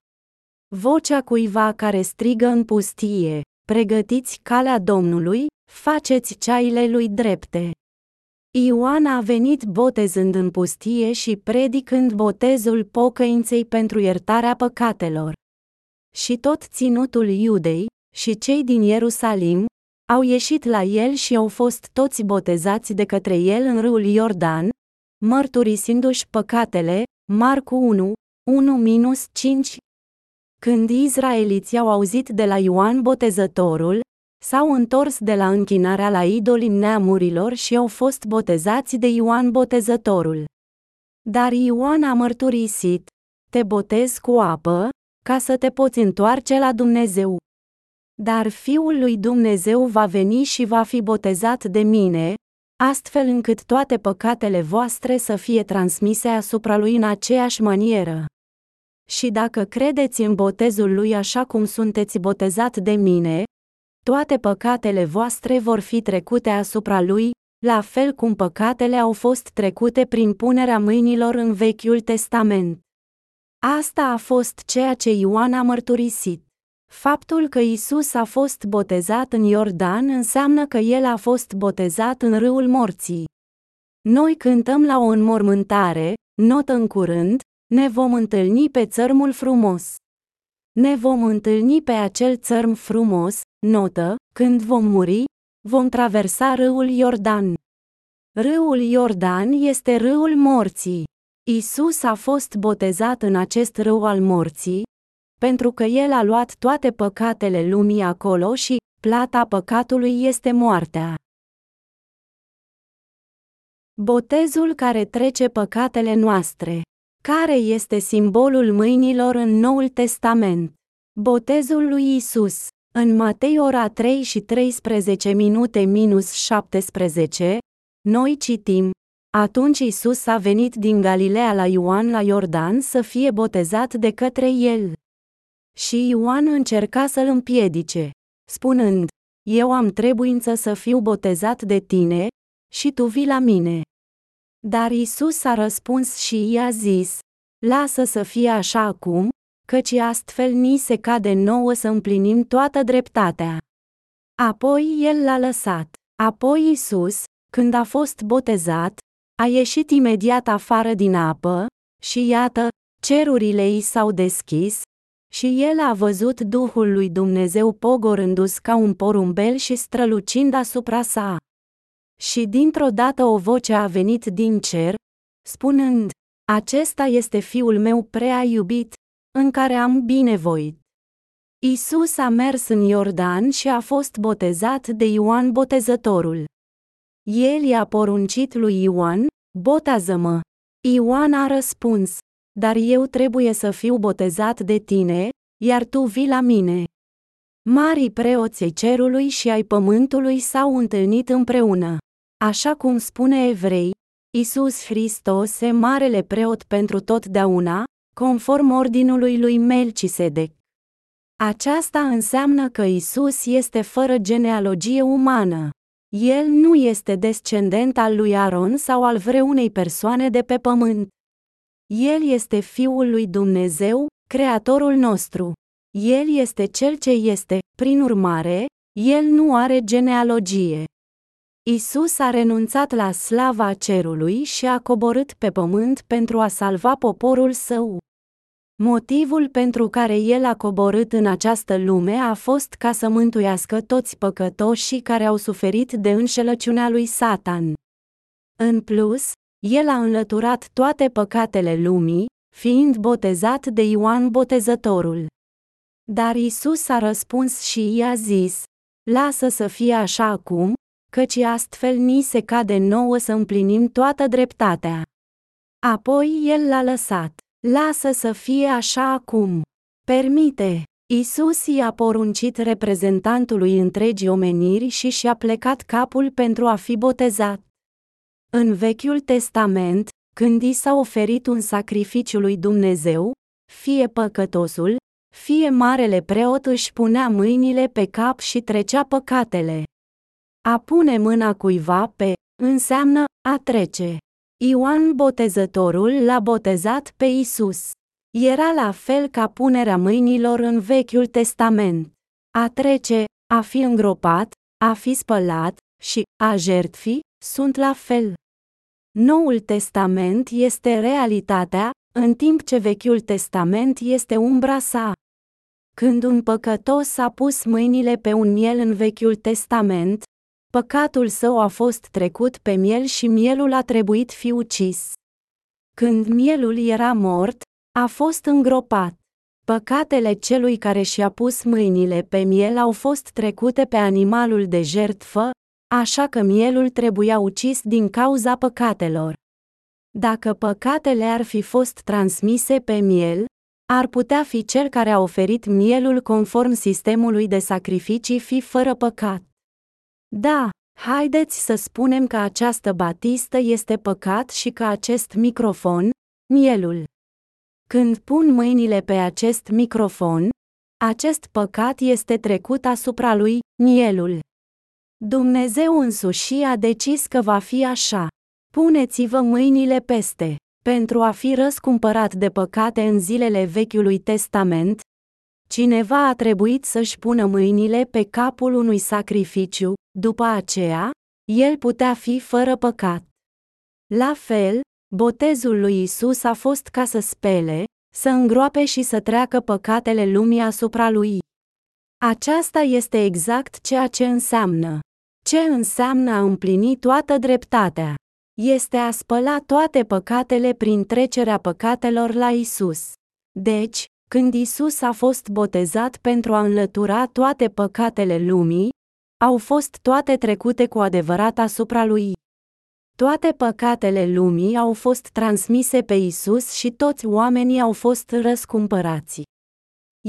Vocea cuiva care strigă în pustie, pregătiți calea Domnului, faceți ceaile lui drepte. Ioan a venit botezând în pustie și predicând botezul pocăinței pentru iertarea păcatelor. Și tot ținutul Iudei, și cei din Ierusalim, au ieșit la el și au fost toți botezați de către el în râul Iordan, mărturisindu-și păcatele, Marcu 1, 1-5. Când izraeliții au auzit de la Ioan Botezătorul, s-au întors de la închinarea la idolii neamurilor și au fost botezați de Ioan Botezătorul. Dar Ioan a mărturisit, te botez cu apă, ca să te poți întoarce la Dumnezeu. Dar Fiul lui Dumnezeu va veni și va fi botezat de mine, astfel încât toate păcatele voastre să fie transmise asupra lui în aceeași manieră. Și dacă credeți în botezul lui așa cum sunteți botezat de mine, toate păcatele voastre vor fi trecute asupra lui, la fel cum păcatele au fost trecute prin punerea mâinilor în Vechiul Testament. Asta a fost ceea ce Ioan a mărturisit. Faptul că Isus a fost botezat în Iordan înseamnă că el a fost botezat în râul morții. Noi cântăm la o înmormântare, notă în curând, ne vom întâlni pe țărmul frumos. Ne vom întâlni pe acel țărm frumos, notă, când vom muri, vom traversa râul Iordan. Râul Iordan este râul morții. Isus a fost botezat în acest râu al morții, pentru că El a luat toate păcatele lumii acolo și plata păcatului este moartea. Botezul care trece păcatele noastre. Care este simbolul mâinilor în Noul Testament? Botezul lui Isus. În Matei ora 3 și 13 minute minus 17, noi citim, atunci Isus a venit din Galileea la Ioan la Iordan să fie botezat de către el. Și Ioan încerca să-l împiedice, spunând, Eu am trebuință să fiu botezat de tine, și tu vii la mine. Dar Isus a răspuns și i-a zis, Lasă să fie așa acum, căci astfel ni se cade nouă să împlinim toată dreptatea. Apoi el l-a lăsat. Apoi Isus, când a fost botezat, a ieșit imediat afară din apă, și iată, cerurile i s-au deschis, și el a văzut Duhul lui Dumnezeu pogorându-s ca un porumbel și strălucind asupra sa. Și dintr-o dată o voce a venit din cer, spunând, Acesta este fiul meu prea iubit, în care am binevoit. Isus a mers în Iordan și a fost botezat de Ioan Botezătorul. El i-a poruncit lui Ioan, botează-mă. Ioan a răspuns, dar eu trebuie să fiu botezat de tine, iar tu vii la mine. Marii preoții cerului și ai pământului s-au întâlnit împreună. Așa cum spune evrei, Isus Hristos e marele preot pentru totdeauna, conform ordinului lui Melchisedec. Aceasta înseamnă că Isus este fără genealogie umană. El nu este descendent al lui Aron sau al vreunei persoane de pe pământ. El este Fiul lui Dumnezeu, Creatorul nostru. El este cel ce este, prin urmare, el nu are genealogie. Isus a renunțat la slava cerului și a coborât pe pământ pentru a salva poporul său. Motivul pentru care el a coborât în această lume a fost ca să mântuiască toți păcătoșii care au suferit de înșelăciunea lui Satan. În plus, el a înlăturat toate păcatele lumii, fiind botezat de Ioan Botezătorul. Dar Isus a răspuns și i-a zis, Lasă să fie așa acum, căci astfel ni se cade nouă să împlinim toată dreptatea. Apoi el l-a lăsat. Lasă să fie așa acum. Permite. Isus i-a poruncit reprezentantului întregii omeniri și și-a plecat capul pentru a fi botezat. În Vechiul Testament, când i s-a oferit un sacrificiu lui Dumnezeu, fie păcătosul, fie marele preot își punea mâinile pe cap și trecea păcatele. A pune mâna cuiva pe înseamnă a trece. Ioan Botezătorul l-a botezat pe Isus. Era la fel ca punerea mâinilor în Vechiul Testament. A trece, a fi îngropat, a fi spălat și a jertfi sunt la fel. Noul Testament este realitatea, în timp ce Vechiul Testament este umbra sa. Când un păcătos a pus mâinile pe un miel în Vechiul Testament, Păcatul său a fost trecut pe miel și mielul a trebuit fi ucis. Când mielul era mort, a fost îngropat. Păcatele celui care și-a pus mâinile pe miel au fost trecute pe animalul de jertfă, așa că mielul trebuia ucis din cauza păcatelor. Dacă păcatele ar fi fost transmise pe miel, ar putea fi cel care a oferit mielul conform sistemului de sacrificii fi fără păcat. Da, haideți să spunem că această batistă este păcat și că acest microfon, mielul. Când pun mâinile pe acest microfon, acest păcat este trecut asupra lui, mielul. Dumnezeu însuși a decis că va fi așa. Puneți-vă mâinile peste. Pentru a fi răscumpărat de păcate în zilele Vechiului Testament, cineva a trebuit să-și pună mâinile pe capul unui sacrificiu, după aceea, el putea fi fără păcat. La fel, botezul lui Isus a fost ca să spele, să îngroape și să treacă păcatele lumii asupra lui. Aceasta este exact ceea ce înseamnă. Ce înseamnă a împlini toată dreptatea? Este a spăla toate păcatele prin trecerea păcatelor la Isus. Deci, când Isus a fost botezat pentru a înlătura toate păcatele lumii, au fost toate trecute cu adevărat asupra lui. Toate păcatele lumii au fost transmise pe Isus și toți oamenii au fost răscumpărați.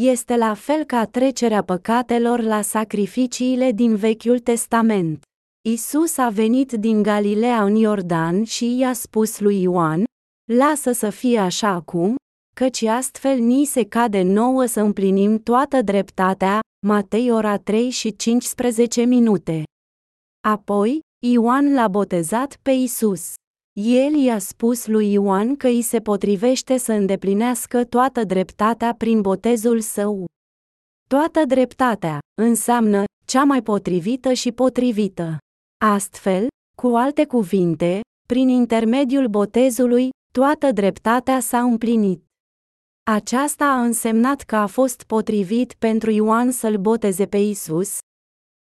Este la fel ca trecerea păcatelor la sacrificiile din Vechiul Testament. Isus a venit din Galileea în Iordan și i-a spus lui Ioan, Lasă să fie așa acum, căci astfel ni se cade nouă să împlinim toată dreptatea, Matei ora 3 și 15 minute. Apoi, Ioan l-a botezat pe Isus. El i-a spus lui Ioan că îi se potrivește să îndeplinească toată dreptatea prin botezul său. Toată dreptatea înseamnă cea mai potrivită și potrivită. Astfel, cu alte cuvinte, prin intermediul botezului, toată dreptatea s-a împlinit. Aceasta a însemnat că a fost potrivit pentru Ioan să-l boteze pe Isus,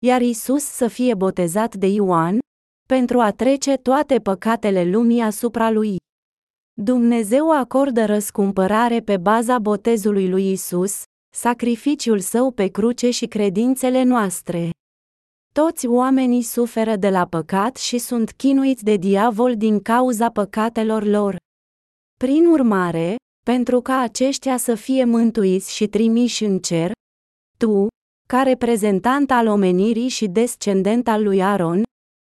iar Isus să fie botezat de Ioan, pentru a trece toate păcatele lumii asupra lui. Dumnezeu acordă răscumpărare pe baza botezului lui Isus, sacrificiul său pe cruce și credințele noastre. Toți oamenii suferă de la păcat și sunt chinuiți de diavol din cauza păcatelor lor. Prin urmare, pentru ca aceștia să fie mântuiți și trimiși în cer, tu, ca reprezentant al omenirii și descendent al lui Aaron,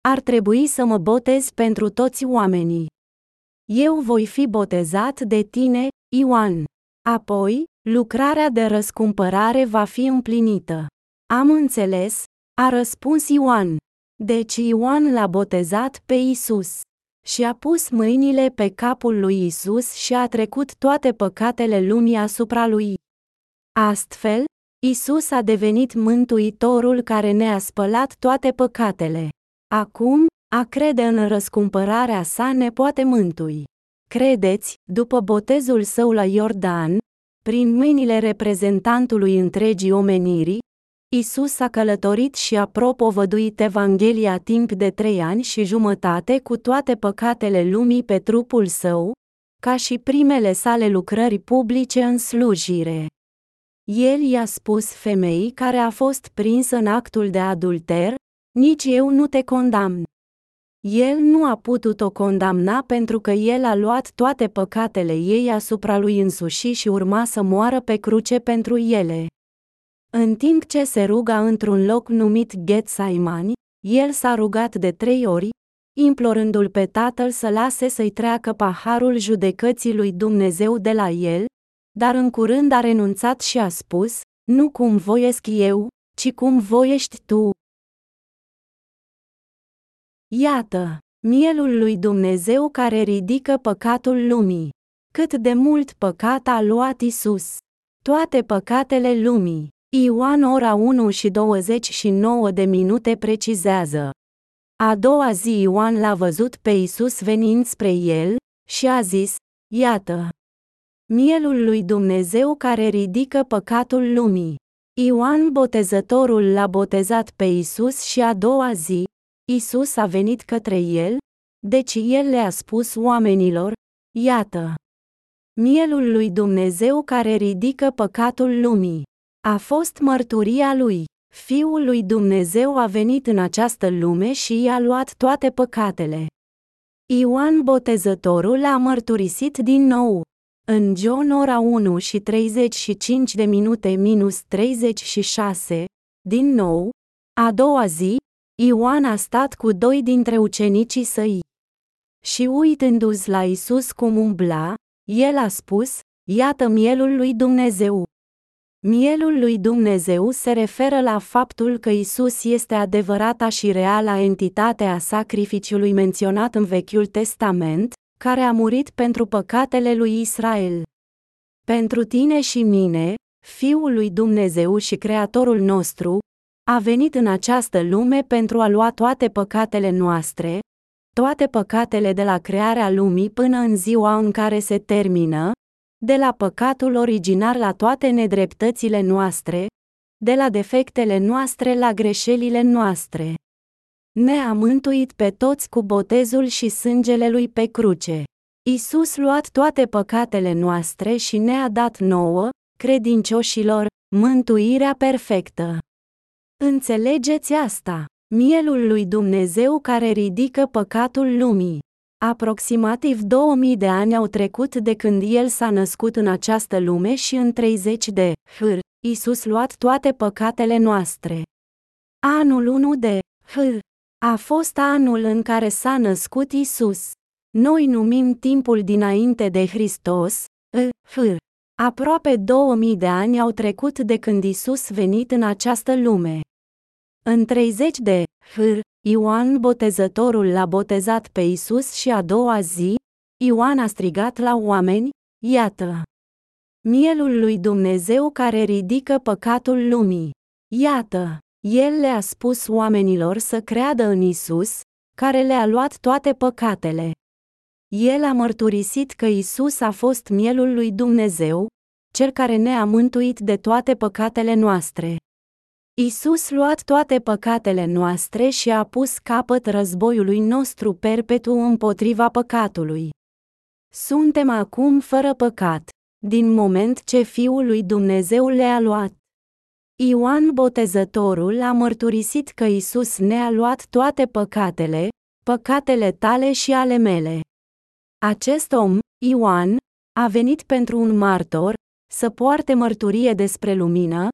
ar trebui să mă botez pentru toți oamenii. Eu voi fi botezat de tine, Ioan. Apoi, lucrarea de răscumpărare va fi împlinită. Am înțeles, a răspuns Ioan. Deci Ioan l-a botezat pe Isus și a pus mâinile pe capul lui Isus și a trecut toate păcatele lumii asupra lui. Astfel, Isus a devenit mântuitorul care ne-a spălat toate păcatele. Acum, a crede în răscumpărarea sa ne poate mântui. Credeți, după botezul său la Iordan, prin mâinile reprezentantului întregii omenirii, Isus a călătorit și a propovăduit Evanghelia timp de trei ani și jumătate cu toate păcatele lumii pe trupul său, ca și primele sale lucrări publice în slujire. El i-a spus femeii care a fost prinsă în actul de adulter, nici eu nu te condamn. El nu a putut-o condamna pentru că el a luat toate păcatele ei asupra lui însuși și urma să moară pe cruce pentru ele. În timp ce se ruga într-un loc numit Ghetsaimani, el s-a rugat de trei ori, implorându-l pe tatăl să lase să-i treacă paharul judecății lui Dumnezeu de la el, dar în curând a renunțat și a spus, nu cum voiesc eu, ci cum voiești tu. Iată, mielul lui Dumnezeu care ridică păcatul lumii. Cât de mult păcat a luat Isus. Toate păcatele lumii. Ioan ora 1 și 29 de minute precizează. A doua zi Ioan l-a văzut pe Isus venind spre el și a zis, Iată, mielul lui Dumnezeu care ridică păcatul lumii. Ioan Botezătorul l-a botezat pe Isus și a doua zi, Isus a venit către el, deci el le-a spus oamenilor, Iată, mielul lui Dumnezeu care ridică păcatul lumii. A fost mărturia lui. Fiul lui Dumnezeu a venit în această lume și i-a luat toate păcatele. Ioan Botezătorul a mărturisit din nou. În John ora 1 și 35 de minute minus 36, din nou, a doua zi, Ioan a stat cu doi dintre ucenicii săi. Și uitându-se la Isus cum umbla, el a spus, Iată mielul lui Dumnezeu. Mielul lui Dumnezeu se referă la faptul că Isus este adevărata și reală entitate a sacrificiului menționat în Vechiul Testament, care a murit pentru păcatele lui Israel. Pentru tine și mine, Fiul lui Dumnezeu și Creatorul nostru, a venit în această lume pentru a lua toate păcatele noastre, toate păcatele de la crearea lumii până în ziua în care se termină, de la păcatul originar la toate nedreptățile noastre, de la defectele noastre la greșelile noastre. Ne-a mântuit pe toți cu botezul și sângele lui pe cruce. Isus luat toate păcatele noastre și ne-a dat nouă, credincioșilor, mântuirea perfectă. Înțelegeți asta? Mielul lui Dumnezeu care ridică păcatul lumii. Aproximativ 2000 de ani au trecut de când el s-a născut în această lume și în 30 de hâr, Isus luat toate păcatele noastre. Anul 1 de hâr a fost anul în care s-a născut Isus. Noi numim timpul dinainte de Hristos, hâr. Aproape 2000 de ani au trecut de când Isus venit în această lume. În 30 de hâr, Ioan Botezătorul l-a botezat pe Isus și a doua zi, Ioan a strigat la oameni, iată! Mielul lui Dumnezeu care ridică păcatul lumii. Iată! El le-a spus oamenilor să creadă în Isus, care le-a luat toate păcatele. El a mărturisit că Isus a fost mielul lui Dumnezeu, cel care ne-a mântuit de toate păcatele noastre. Isus luat toate păcatele noastre și a pus capăt războiului nostru perpetu împotriva păcatului. Suntem acum fără păcat, din moment ce Fiul lui Dumnezeu le-a luat. Ioan Botezătorul a mărturisit că Isus ne-a luat toate păcatele, păcatele tale și ale mele. Acest om, Ioan, a venit pentru un martor, să poarte mărturie despre lumină,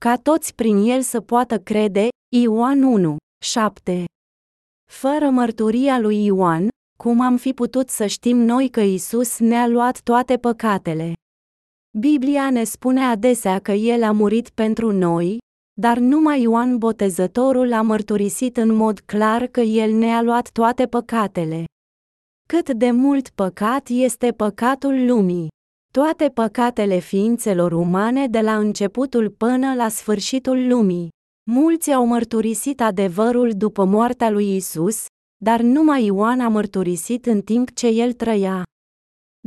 ca toți prin el să poată crede, Ioan 1, 7. Fără mărturia lui Ioan, cum am fi putut să știm noi că Isus ne-a luat toate păcatele? Biblia ne spune adesea că El a murit pentru noi, dar numai Ioan Botezătorul a mărturisit în mod clar că El ne-a luat toate păcatele. Cât de mult păcat este păcatul lumii! Toate păcatele ființelor umane de la începutul până la sfârșitul lumii. Mulți au mărturisit adevărul după moartea lui Isus, dar numai Ioan a mărturisit în timp ce el trăia.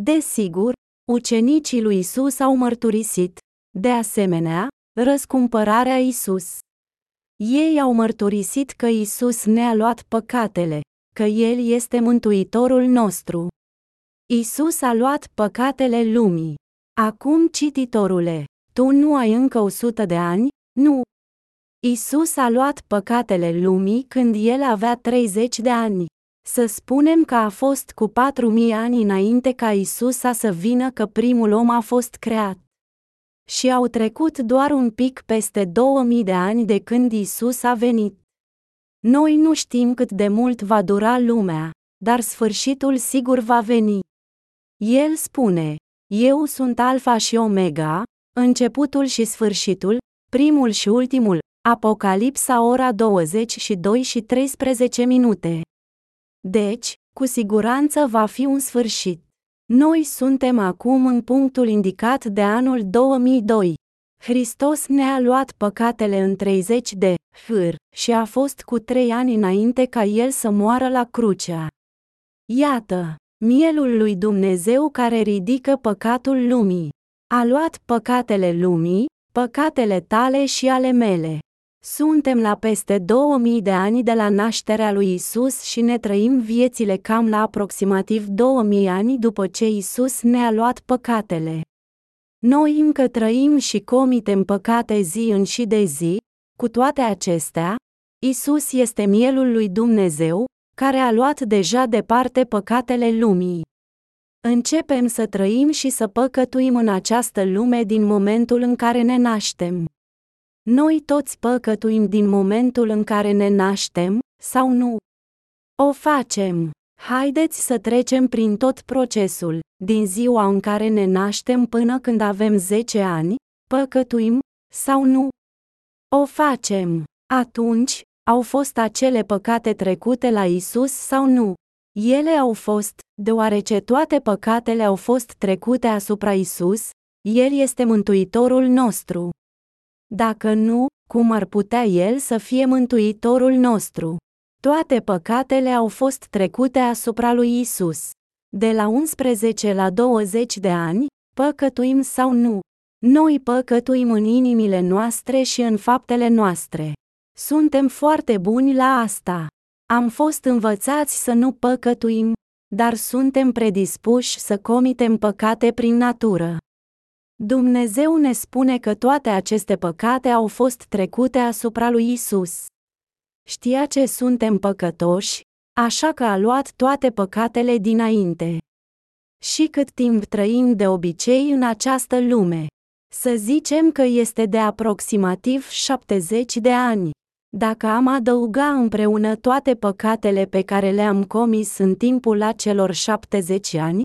Desigur, ucenicii lui Isus au mărturisit, de asemenea, răscumpărarea Isus. Ei au mărturisit că Isus ne-a luat păcatele, că El este Mântuitorul nostru. Isus a luat păcatele lumii. Acum, cititorule, tu nu ai încă o sută de ani? Nu. Isus a luat păcatele lumii când el avea 30 de ani. Să spunem că a fost cu 4000 ani înainte ca Isus să vină că primul om a fost creat. Și au trecut doar un pic peste 2000 de ani de când Isus a venit. Noi nu știm cât de mult va dura lumea, dar sfârșitul sigur va veni. El spune, Eu sunt Alfa și Omega, începutul și sfârșitul, primul și ultimul, Apocalipsa ora 22 și 13 minute. Deci, cu siguranță va fi un sfârșit. Noi suntem acum în punctul indicat de anul 2002. Hristos ne-a luat păcatele în 30 de hâr și a fost cu trei ani înainte ca El să moară la crucea. Iată, Mielul lui Dumnezeu care ridică păcatul lumii. A luat păcatele lumii, păcatele tale și ale mele. Suntem la peste 2000 de ani de la nașterea lui Isus și ne trăim viețile cam la aproximativ 2000 ani după ce Isus ne-a luat păcatele. Noi încă trăim și comitem păcate zi în și de zi, cu toate acestea, Isus este mielul lui Dumnezeu, care a luat deja departe păcatele lumii. Începem să trăim și să păcătuim în această lume din momentul în care ne naștem. Noi toți păcătuim din momentul în care ne naștem, sau nu? O facem. Haideți să trecem prin tot procesul, din ziua în care ne naștem până când avem 10 ani, păcătuim, sau nu? O facem. Atunci, au fost acele păcate trecute la Isus sau nu? Ele au fost, deoarece toate păcatele au fost trecute asupra Isus, El este Mântuitorul nostru. Dacă nu, cum ar putea El să fie Mântuitorul nostru? Toate păcatele au fost trecute asupra lui Isus. De la 11 la 20 de ani, păcătuim sau nu? Noi păcătuim în inimile noastre și în faptele noastre. Suntem foarte buni la asta. Am fost învățați să nu păcătuim, dar suntem predispuși să comitem păcate prin natură. Dumnezeu ne spune că toate aceste păcate au fost trecute asupra lui Isus. Știa ce suntem păcătoși, așa că a luat toate păcatele dinainte. Și cât timp trăim de obicei în această lume? Să zicem că este de aproximativ 70 de ani. Dacă am adăuga împreună toate păcatele pe care le-am comis în timpul acelor 70 ani,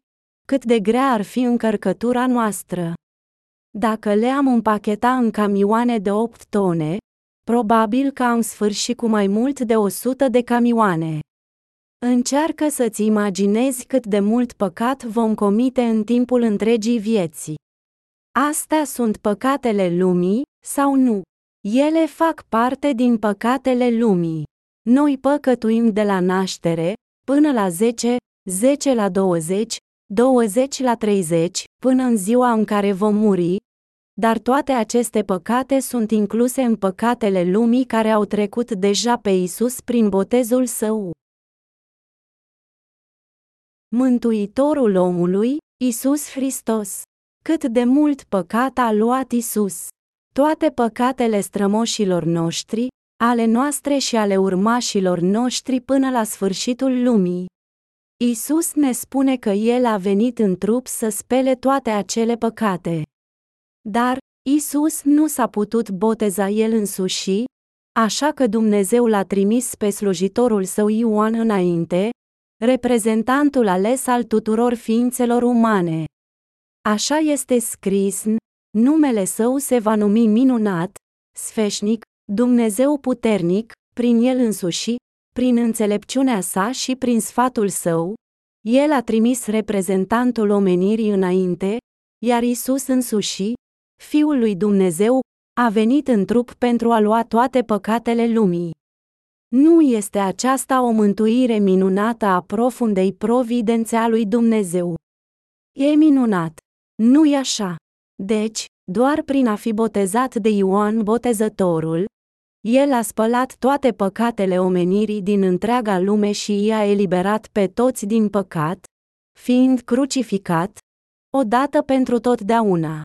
cât de grea ar fi încărcătura noastră. Dacă le-am împacheta în camioane de 8 tone, probabil că am sfârșit cu mai mult de 100 de camioane. Încearcă să-ți imaginezi cât de mult păcat vom comite în timpul întregii vieții. Astea sunt păcatele lumii, sau nu? Ele fac parte din păcatele lumii. Noi păcătuim de la naștere, până la 10, 10 la 20, 20 la 30, până în ziua în care vom muri, dar toate aceste păcate sunt incluse în păcatele lumii care au trecut deja pe Isus prin botezul său. Mântuitorul omului, Isus Hristos. Cât de mult păcat a luat Isus. Toate păcatele strămoșilor noștri, ale noastre și ale urmașilor noștri până la sfârșitul lumii. Isus ne spune că El a venit în trup să spele toate acele păcate. Dar, Isus nu s-a putut boteza El însuși, așa că Dumnezeu l-a trimis pe slujitorul său Ioan înainte, reprezentantul ales al tuturor ființelor umane. Așa este scris, numele său se va numi minunat, sfeșnic, Dumnezeu puternic, prin el însuși, prin înțelepciunea sa și prin sfatul său, el a trimis reprezentantul omenirii înainte, iar Isus însuși, Fiul lui Dumnezeu, a venit în trup pentru a lua toate păcatele lumii. Nu este aceasta o mântuire minunată a profundei providențe a lui Dumnezeu. E minunat. Nu-i așa. Deci, doar prin a fi botezat de Ioan Botezătorul, el a spălat toate păcatele omenirii din întreaga lume și i-a eliberat pe toți din păcat, fiind crucificat, odată pentru totdeauna.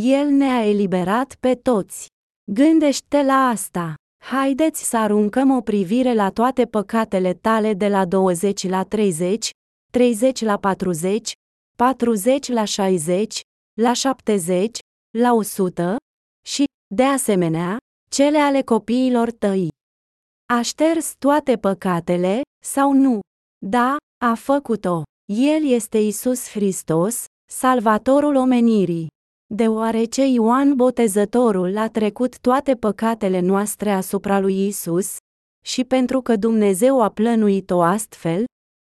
El ne-a eliberat pe toți. Gândește la asta. Haideți să aruncăm o privire la toate păcatele tale de la 20 la 30, 30 la 40, 40 la 60, la 70, la 100 și, de asemenea, cele ale copiilor tăi. A șters toate păcatele, sau nu? Da, a făcut-o. El este Isus Hristos, Salvatorul omenirii. Deoarece Ioan Botezătorul a trecut toate păcatele noastre asupra lui Isus, și pentru că Dumnezeu a plănuit-o astfel,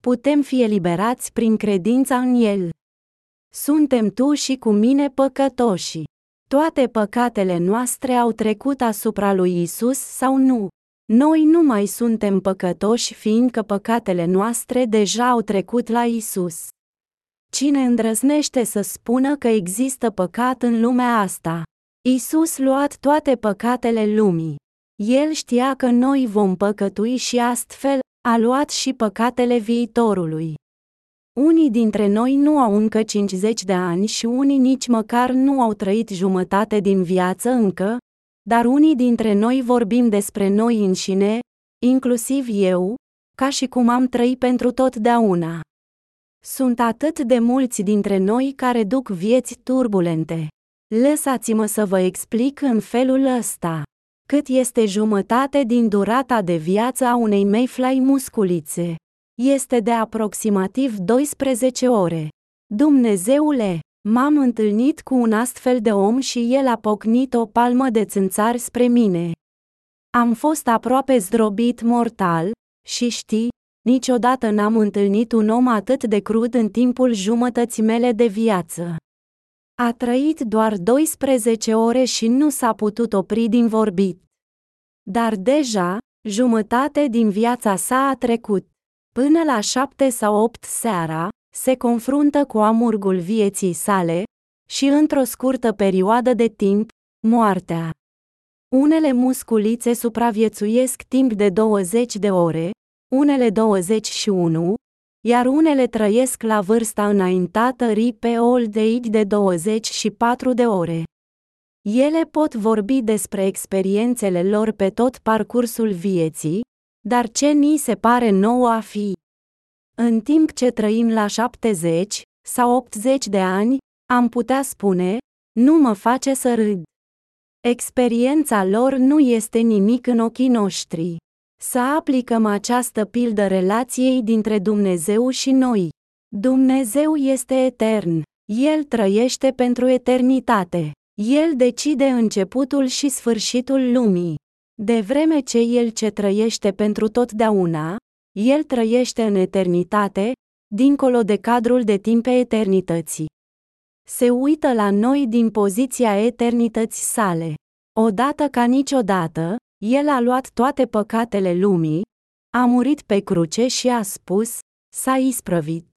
putem fi eliberați prin credința în El. Suntem tu și cu mine păcătoși. Toate păcatele noastre au trecut asupra lui Isus sau nu? Noi nu mai suntem păcătoși fiindcă păcatele noastre deja au trecut la Isus. Cine îndrăznește să spună că există păcat în lumea asta? Isus luat toate păcatele lumii. El știa că noi vom păcătui și astfel a luat și păcatele viitorului. Unii dintre noi nu au încă 50 de ani și unii nici măcar nu au trăit jumătate din viață încă, dar unii dintre noi vorbim despre noi înșine, inclusiv eu, ca și cum am trăit pentru totdeauna. Sunt atât de mulți dintre noi care duc vieți turbulente. Lăsați-mă să vă explic în felul ăsta. Cât este jumătate din durata de viață a unei mayfly musculițe? Este de aproximativ 12 ore. Dumnezeule, m-am întâlnit cu un astfel de om și el a pocnit o palmă de țânțar spre mine. Am fost aproape zdrobit mortal, și știi, niciodată n-am întâlnit un om atât de crud în timpul jumătății mele de viață. A trăit doar 12 ore și nu s-a putut opri din vorbit. Dar deja, jumătate din viața sa a trecut. Până la șapte sau opt seara, se confruntă cu amurgul vieții sale, și într-o scurtă perioadă de timp, moartea. Unele musculițe supraviețuiesc timp de 20 de ore, unele 21, iar unele trăiesc la vârsta înaintată ripe old age de 24 de ore. Ele pot vorbi despre experiențele lor pe tot parcursul vieții, dar ce ni se pare nouă a fi. În timp ce trăim la 70 sau 80 de ani, am putea spune, nu mă face să râd. Experiența lor nu este nimic în ochii noștri. Să aplicăm această pildă relației dintre Dumnezeu și noi. Dumnezeu este etern. El trăiește pentru eternitate. El decide începutul și sfârșitul lumii. De vreme ce El ce trăiește pentru totdeauna, El trăiește în eternitate, dincolo de cadrul de timp pe eternității. Se uită la noi din poziția eternității sale. Odată ca niciodată, El a luat toate păcatele lumii, a murit pe cruce și a spus, s-a isprăvit.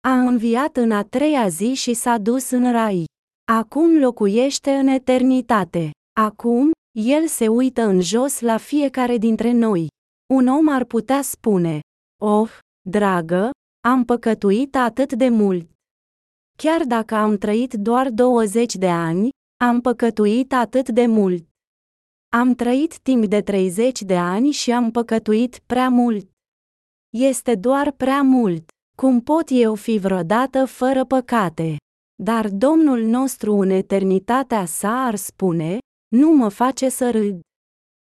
A înviat în a treia zi și s-a dus în rai. Acum locuiește în eternitate. Acum, el se uită în jos la fiecare dintre noi. Un om ar putea spune, Oh, dragă, am păcătuit atât de mult. Chiar dacă am trăit doar 20 de ani, am păcătuit atât de mult. Am trăit timp de 30 de ani și am păcătuit prea mult. Este doar prea mult. Cum pot eu fi vreodată fără păcate? Dar Domnul nostru în eternitatea sa ar spune, nu mă face să râd.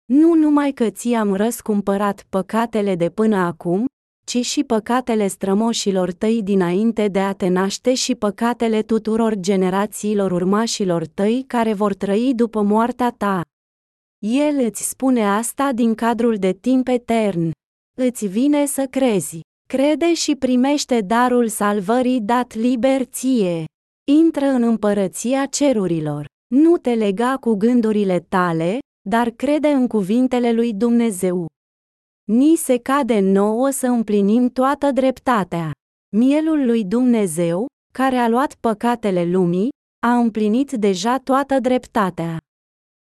Nu numai că ți-am răscumpărat păcatele de până acum, ci și păcatele strămoșilor tăi dinainte de a te naște și păcatele tuturor generațiilor urmașilor tăi care vor trăi după moartea ta. El îți spune asta din cadrul de timp etern. Îți vine să crezi. Crede și primește darul salvării dat liber ție. Intră în împărăția cerurilor. Nu te lega cu gândurile tale, dar crede în cuvintele lui Dumnezeu. Ni se cade nouă să împlinim toată dreptatea. Mielul lui Dumnezeu, care a luat păcatele lumii, a împlinit deja toată dreptatea.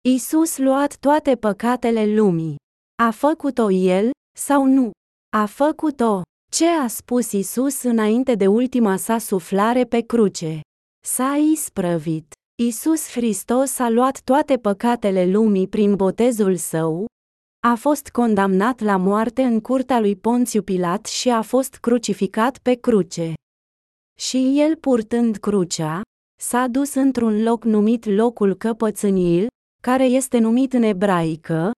Isus luat toate păcatele lumii. A făcut-o El, sau nu? A făcut-o. Ce a spus Isus înainte de ultima sa suflare pe cruce? S-a isprăvit. Isus Hristos a luat toate păcatele lumii prin botezul său, a fost condamnat la moarte în curtea lui Ponțiu Pilat și a fost crucificat pe cruce. Și el purtând crucea, s-a dus într-un loc numit locul căpățâniil, care este numit în ebraică,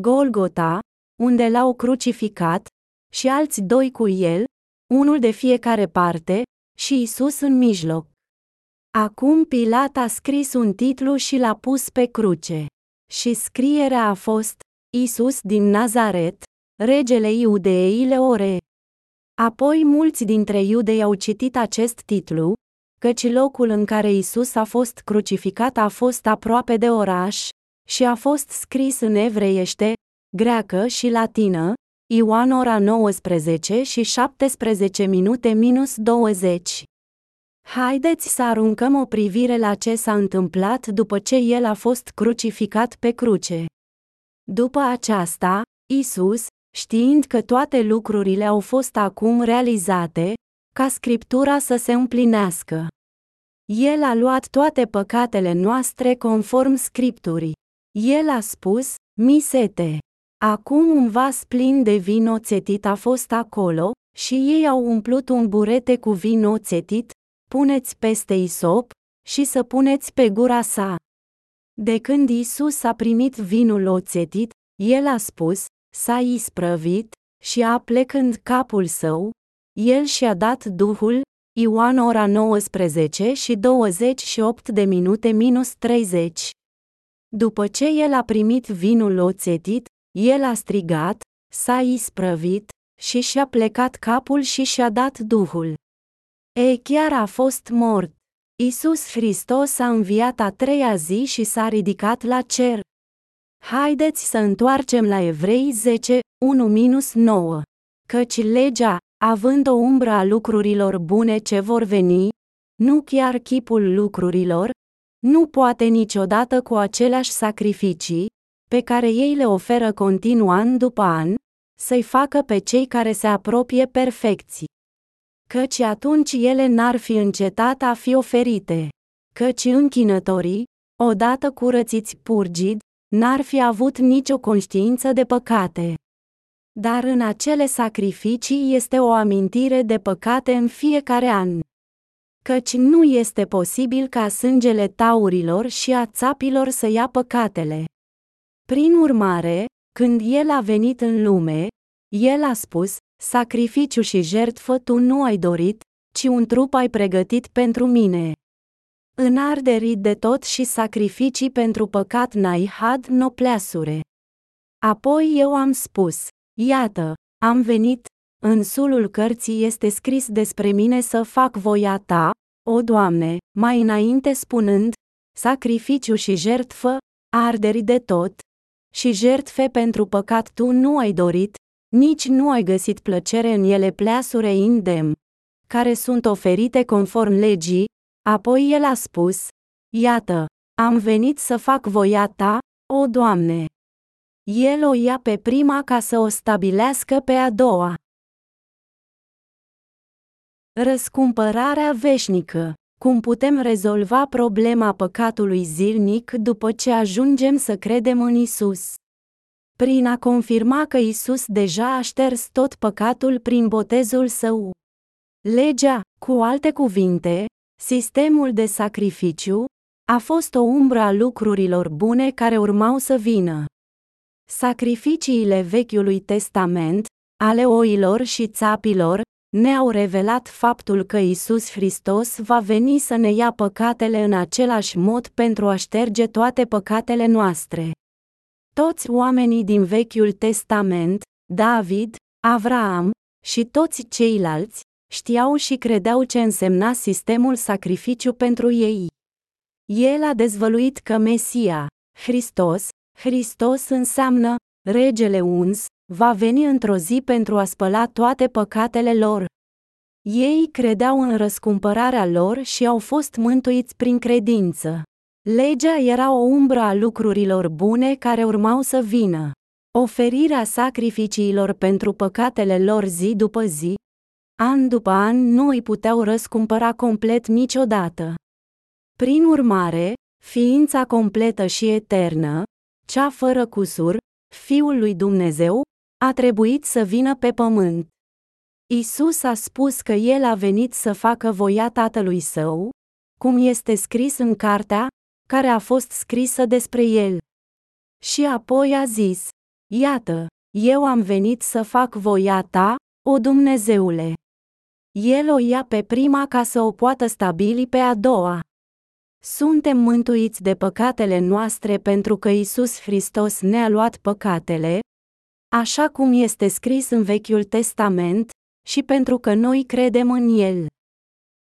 Golgota, unde l-au crucificat, și alți doi cu el, unul de fiecare parte, și Isus în mijloc. Acum Pilat a scris un titlu și l-a pus pe cruce. Și scrierea a fost, Isus din Nazaret, regele Iudeei Leore. Apoi mulți dintre iudei au citit acest titlu, căci locul în care Isus a fost crucificat a fost aproape de oraș, și a fost scris în evreiește, greacă și latină, Ioan ora 19 și 17 minute minus 20. Haideți să aruncăm o privire la ce s-a întâmplat după ce el a fost crucificat pe cruce. După aceasta, Isus, știind că toate lucrurile au fost acum realizate, ca scriptura să se împlinească. El a luat toate păcatele noastre conform scripturii. El a spus, misete. Acum un vas plin de vin oțetit a fost acolo, și ei au umplut un burete cu vin oțetit, puneți peste isop, și să puneți pe gura sa. De când Isus a primit vinul oțetit, el a spus, s-a isprăvit, și a plecând capul său, el și-a dat Duhul, Ioan ora 19 și 28 de minute minus 30. După ce el a primit vinul oțetit, el a strigat, s-a isprăvit, și și-a plecat capul și și-a dat Duhul. E chiar a fost mort. Isus Hristos a înviat a treia zi și s-a ridicat la cer. Haideți să întoarcem la Evrei 10, 1-9. Căci legea, având o umbră a lucrurilor bune ce vor veni, nu chiar chipul lucrurilor, nu poate niciodată cu aceleași sacrificii, pe care ei le oferă continuu an după an, să-i facă pe cei care se apropie perfecții căci atunci ele n-ar fi încetat a fi oferite. Căci închinătorii, odată curățiți purgid, n-ar fi avut nicio conștiință de păcate. Dar în acele sacrificii este o amintire de păcate în fiecare an. Căci nu este posibil ca sângele taurilor și a țapilor să ia păcatele. Prin urmare, când El a venit în lume, El a spus, sacrificiu și jertfă tu nu ai dorit, ci un trup ai pregătit pentru mine. În arderit de tot și sacrificii pentru păcat n-ai had no pleasure. Apoi eu am spus, iată, am venit, în sulul cărții este scris despre mine să fac voia ta, o Doamne, mai înainte spunând, sacrificiu și jertfă, arderi de tot, și jertfe pentru păcat tu nu ai dorit, nici nu ai găsit plăcere în ele pleasure indem, care sunt oferite conform legii, apoi el a spus, Iată, am venit să fac voia ta, o Doamne. El o ia pe prima ca să o stabilească pe a doua. Răscumpărarea veșnică. Cum putem rezolva problema păcatului zilnic după ce ajungem să credem în Isus? Prin a confirma că Isus deja a șters tot păcatul prin botezul său. Legea, cu alte cuvinte, sistemul de sacrificiu, a fost o umbră a lucrurilor bune care urmau să vină. Sacrificiile Vechiului Testament, ale oilor și țapilor, ne-au revelat faptul că Isus Hristos va veni să ne ia păcatele în același mod pentru a șterge toate păcatele noastre. Toți oamenii din Vechiul Testament, David, Avraam și toți ceilalți, știau și credeau ce însemna sistemul sacrificiu pentru ei. El a dezvăluit că Mesia, Hristos, Hristos înseamnă regele uns, va veni într-o zi pentru a spăla toate păcatele lor. Ei credeau în răscumpărarea lor și au fost mântuiți prin credință. Legea era o umbră a lucrurilor bune care urmau să vină. Oferirea sacrificiilor pentru păcatele lor zi după zi, an după an nu îi puteau răscumpăra complet niciodată. Prin urmare, ființa completă și eternă, cea fără cusur, Fiul lui Dumnezeu, a trebuit să vină pe pământ. Isus a spus că El a venit să facă voia Tatălui Său, cum este scris în cartea, care a fost scrisă despre El. Și apoi a zis, Iată, eu am venit să fac voia Ta, o Dumnezeule. El o ia pe prima ca să o poată stabili pe a doua. Suntem mântuiți de păcatele noastre pentru că Isus Hristos ne-a luat păcatele, așa cum este scris în Vechiul Testament, și pentru că noi credem în El.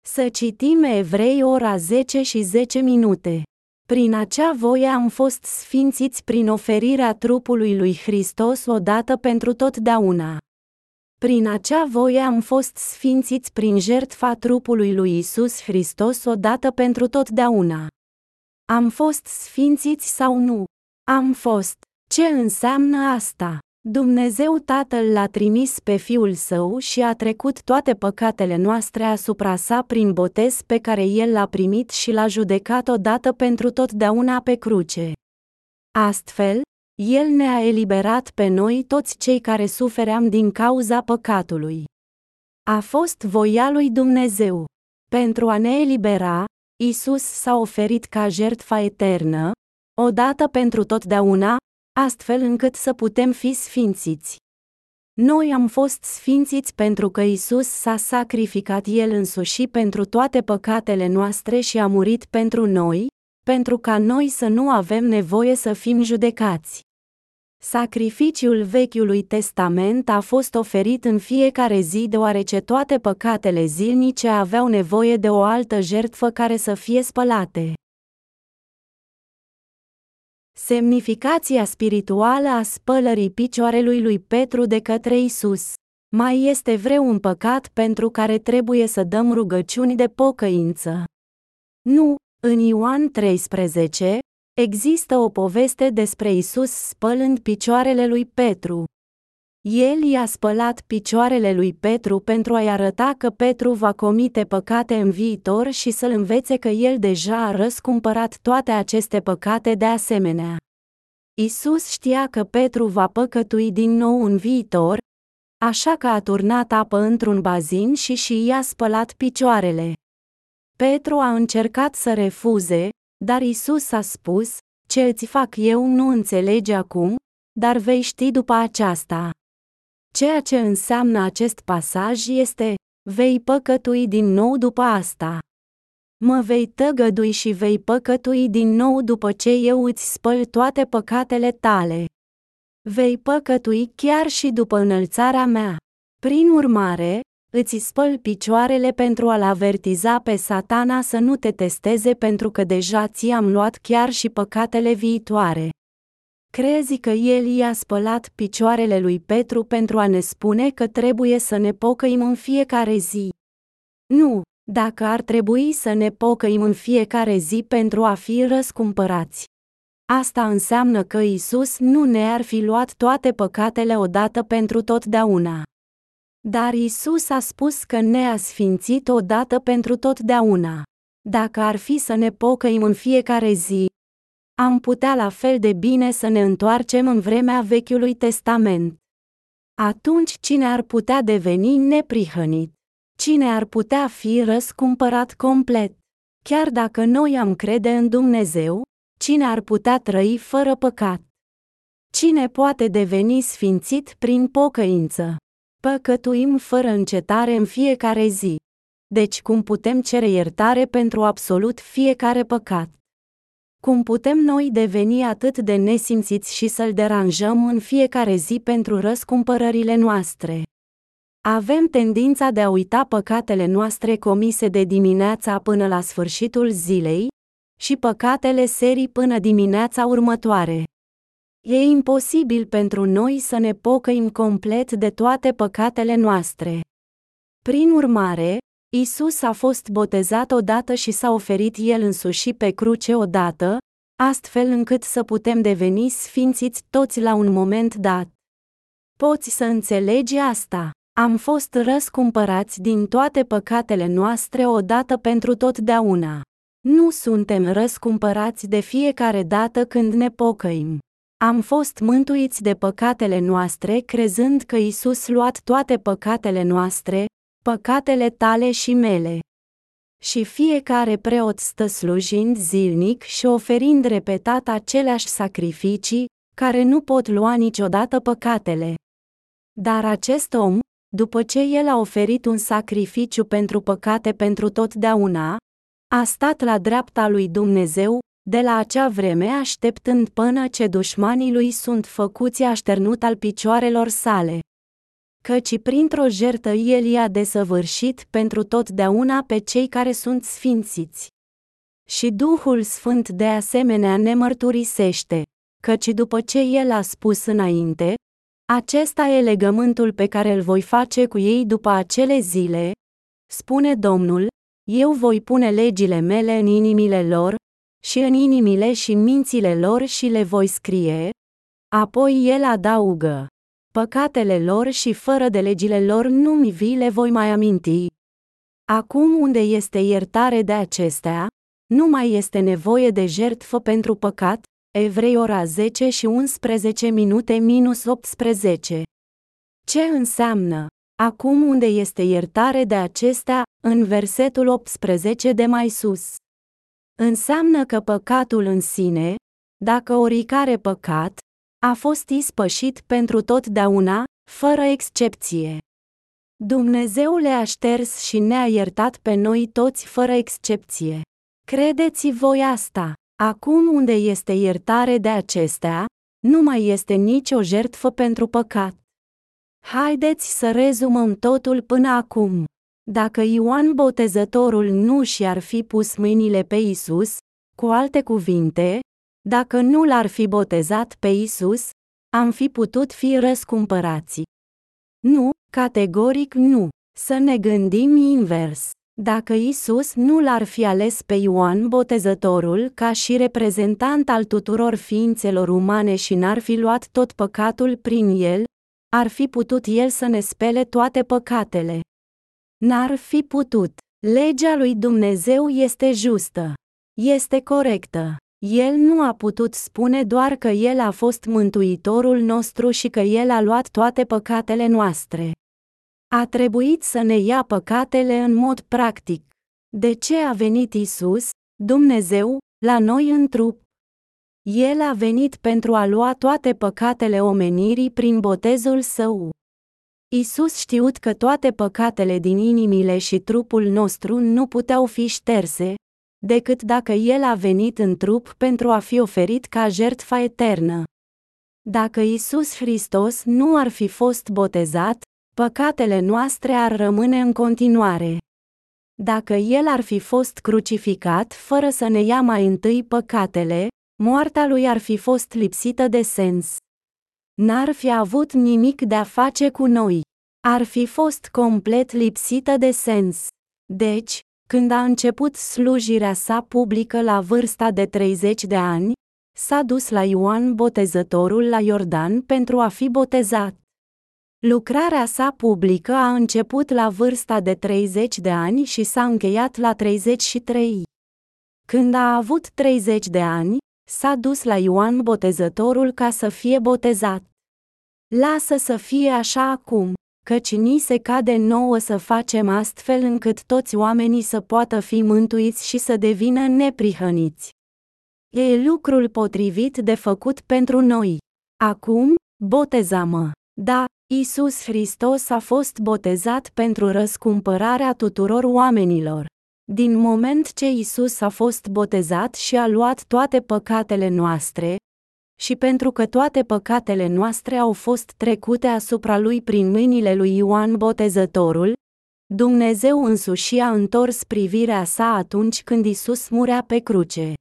Să citim Evrei ora 10 și 10 minute. Prin acea voie am fost sfințiți prin oferirea trupului lui Hristos odată pentru totdeauna. Prin acea voie am fost sfințiți prin jertfa trupului lui Isus Hristos odată pentru totdeauna. Am fost sfințiți sau nu? Am fost. Ce înseamnă asta? Dumnezeu Tatăl l-a trimis pe Fiul Său și a trecut toate păcatele noastre asupra sa prin botez pe care El l-a primit și l-a judecat odată pentru totdeauna pe cruce. Astfel, El ne-a eliberat pe noi toți cei care sufeream din cauza păcatului. A fost voia lui Dumnezeu. Pentru a ne elibera, Isus s-a oferit ca jertfa eternă, odată pentru totdeauna, astfel încât să putem fi sfințiți. Noi am fost sfințiți pentru că Isus s-a sacrificat El însuși pentru toate păcatele noastre și a murit pentru noi, pentru ca noi să nu avem nevoie să fim judecați. Sacrificiul Vechiului Testament a fost oferit în fiecare zi deoarece toate păcatele zilnice aveau nevoie de o altă jertfă care să fie spălate. Semnificația spirituală a spălării picioarelui lui Petru de către Isus. Mai este vreo un păcat pentru care trebuie să dăm rugăciuni de pocăință. Nu, în Ioan 13, există o poveste despre Isus spălând picioarele lui Petru. El i-a spălat picioarele lui Petru pentru a-i arăta că Petru va comite păcate în viitor și să-l învețe că el deja a răscumpărat toate aceste păcate de asemenea. Isus știa că Petru va păcătui din nou în viitor, așa că a turnat apă într-un bazin și și i-a spălat picioarele. Petru a încercat să refuze, dar Isus a spus, ce îți fac eu nu înțelegi acum, dar vei ști după aceasta. Ceea ce înseamnă acest pasaj este, vei păcătui din nou după asta. Mă vei tăgădui și vei păcătui din nou după ce eu îți spăl toate păcatele tale. Vei păcătui chiar și după înălțarea mea. Prin urmare, îți spăl picioarele pentru a-l avertiza pe satana să nu te testeze pentru că deja ți-am luat chiar și păcatele viitoare. Crezi că el i-a spălat picioarele lui Petru pentru a ne spune că trebuie să ne pocăim în fiecare zi? Nu, dacă ar trebui să ne pocăim în fiecare zi pentru a fi răscumpărați. Asta înseamnă că Isus nu ne-ar fi luat toate păcatele odată pentru totdeauna. Dar Isus a spus că ne-a sfințit odată pentru totdeauna. Dacă ar fi să ne pocăim în fiecare zi, am putea la fel de bine să ne întoarcem în vremea Vechiului Testament. Atunci cine ar putea deveni neprihănit? Cine ar putea fi răscumpărat complet? Chiar dacă noi am crede în Dumnezeu, cine ar putea trăi fără păcat? Cine poate deveni sfințit prin pocăință? Păcătuim fără încetare în fiecare zi. Deci cum putem cere iertare pentru absolut fiecare păcat? Cum putem noi deveni atât de nesimțiți și să-L deranjăm în fiecare zi pentru răscumpărările noastre? Avem tendința de a uita păcatele noastre comise de dimineața până la sfârșitul zilei și păcatele serii până dimineața următoare. E imposibil pentru noi să ne pocăim complet de toate păcatele noastre. Prin urmare, Isus a fost botezat odată și s-a oferit El însuși pe cruce odată, astfel încât să putem deveni sfințiți toți la un moment dat. Poți să înțelegi asta. Am fost răscumpărați din toate păcatele noastre odată pentru totdeauna. Nu suntem răscumpărați de fiecare dată când ne pocăim. Am fost mântuiți de păcatele noastre crezând că Isus luat toate păcatele noastre, păcatele tale și mele. Și fiecare preot stă slujind zilnic și oferind repetat aceleași sacrificii, care nu pot lua niciodată păcatele. Dar acest om, după ce el a oferit un sacrificiu pentru păcate pentru totdeauna, a stat la dreapta lui Dumnezeu, de la acea vreme așteptând până ce dușmanii lui sunt făcuți așternut al picioarelor sale. Căci printr-o jertă el i-a desăvârșit pentru totdeauna pe cei care sunt sfințiți. Și Duhul Sfânt de asemenea ne mărturisește, căci după ce el a spus înainte, acesta e legământul pe care îl voi face cu ei după acele zile, spune Domnul, eu voi pune legile mele în inimile lor, și în inimile și mințile lor și le voi scrie. Apoi el adaugă, păcatele lor și fără de legile lor nu-mi vi le voi mai aminti. Acum unde este iertare de acestea, nu mai este nevoie de jertfă pentru păcat, Evrei ora 10 și 11 minute minus 18. Ce înseamnă? Acum unde este iertare de acestea, în versetul 18 de mai sus. Înseamnă că păcatul în sine, dacă oricare păcat, a fost ispășit pentru totdeauna, fără excepție. Dumnezeu le-a șters și ne-a iertat pe noi toți fără excepție. Credeți voi asta? Acum unde este iertare de acestea, nu mai este nicio jertfă pentru păcat. Haideți să rezumăm totul până acum. Dacă Ioan Botezătorul nu și-ar fi pus mâinile pe Isus, cu alte cuvinte, dacă nu l-ar fi botezat pe Isus, am fi putut fi răscumpărați. Nu, categoric nu. Să ne gândim invers. Dacă Isus nu l-ar fi ales pe Ioan Botezătorul ca și reprezentant al tuturor ființelor umane și n-ar fi luat tot păcatul prin el, ar fi putut el să ne spele toate păcatele. N-ar fi putut. Legea lui Dumnezeu este justă. Este corectă. El nu a putut spune doar că El a fost Mântuitorul nostru și că El a luat toate păcatele noastre. A trebuit să ne ia păcatele în mod practic. De ce a venit Isus, Dumnezeu, la noi în trup? El a venit pentru a lua toate păcatele omenirii prin botezul său. Isus știut că toate păcatele din inimile și trupul nostru nu puteau fi șterse, decât dacă El a venit în trup pentru a fi oferit ca jertfa eternă. Dacă Isus Hristos nu ar fi fost botezat, păcatele noastre ar rămâne în continuare. Dacă El ar fi fost crucificat fără să ne ia mai întâi păcatele, moartea lui ar fi fost lipsită de sens. N-ar fi avut nimic de a face cu noi. Ar fi fost complet lipsită de sens. Deci, când a început slujirea sa publică la vârsta de 30 de ani, s-a dus la Ioan Botezătorul la Iordan pentru a fi botezat. Lucrarea sa publică a început la vârsta de 30 de ani și s-a încheiat la 33. Când a avut 30 de ani, s-a dus la Ioan Botezătorul ca să fie botezat. Lasă să fie așa acum, căci ni se cade nouă să facem astfel încât toți oamenii să poată fi mântuiți și să devină neprihăniți. E lucrul potrivit de făcut pentru noi. Acum, botezamă. Da, Isus Hristos a fost botezat pentru răscumpărarea tuturor oamenilor. Din moment ce Isus a fost botezat și a luat toate păcatele noastre, și pentru că toate păcatele noastre au fost trecute asupra lui prin mâinile lui Ioan Botezătorul, Dumnezeu însuși a întors privirea sa atunci când Isus murea pe cruce.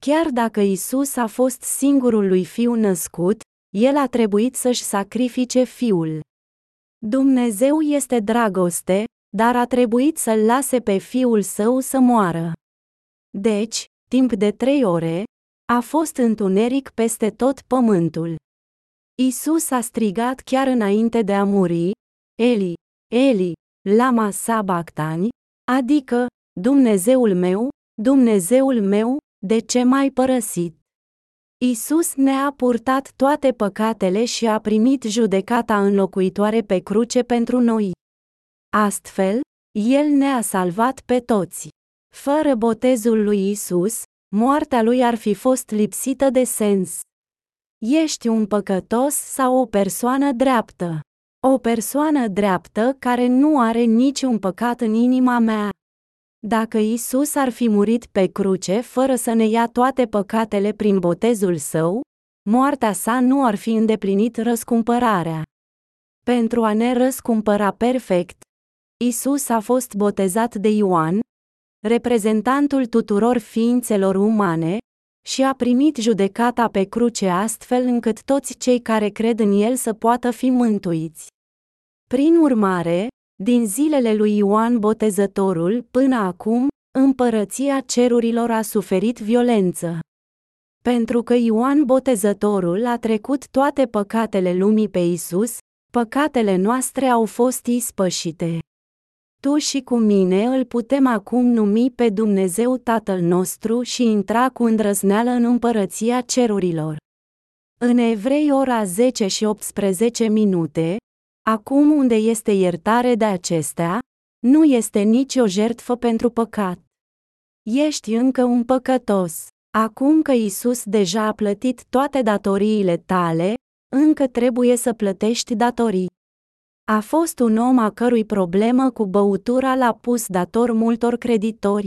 Chiar dacă Isus a fost singurul lui fiu născut, el a trebuit să-și sacrifice fiul. Dumnezeu este dragoste, dar a trebuit să-l lase pe fiul său să moară. Deci, timp de trei ore, a fost întuneric peste tot pământul. Isus a strigat chiar înainte de a muri, Eli, Eli, lama sabactani, adică, Dumnezeul meu, Dumnezeul meu, de ce m-ai părăsit? Isus ne-a purtat toate păcatele și a primit judecata înlocuitoare pe cruce pentru noi. Astfel, El ne-a salvat pe toți. Fără botezul lui Isus, moartea lui ar fi fost lipsită de sens. Ești un păcătos sau o persoană dreaptă? O persoană dreaptă care nu are niciun păcat în inima mea. Dacă Isus ar fi murit pe cruce fără să ne ia toate păcatele prin botezul său, moartea sa nu ar fi îndeplinit răscumpărarea. Pentru a ne răscumpăra perfect, Isus a fost botezat de Ioan, reprezentantul tuturor ființelor umane, și a primit judecata pe cruce astfel încât toți cei care cred în el să poată fi mântuiți. Prin urmare, din zilele lui Ioan Botezătorul până acum, împărăția cerurilor a suferit violență. Pentru că Ioan Botezătorul a trecut toate păcatele lumii pe Isus, păcatele noastre au fost ispășite. Tu și cu mine îl putem acum numi pe Dumnezeu Tatăl nostru și intra cu îndrăzneală în împărăția cerurilor. În Evrei ora 10 și 18 minute, acum unde este iertare de acestea, nu este nicio jertfă pentru păcat. Ești încă un păcătos. Acum că Isus deja a plătit toate datoriile tale, încă trebuie să plătești datorii. A fost un om a cărui problemă cu băutura l-a pus dator multor creditori.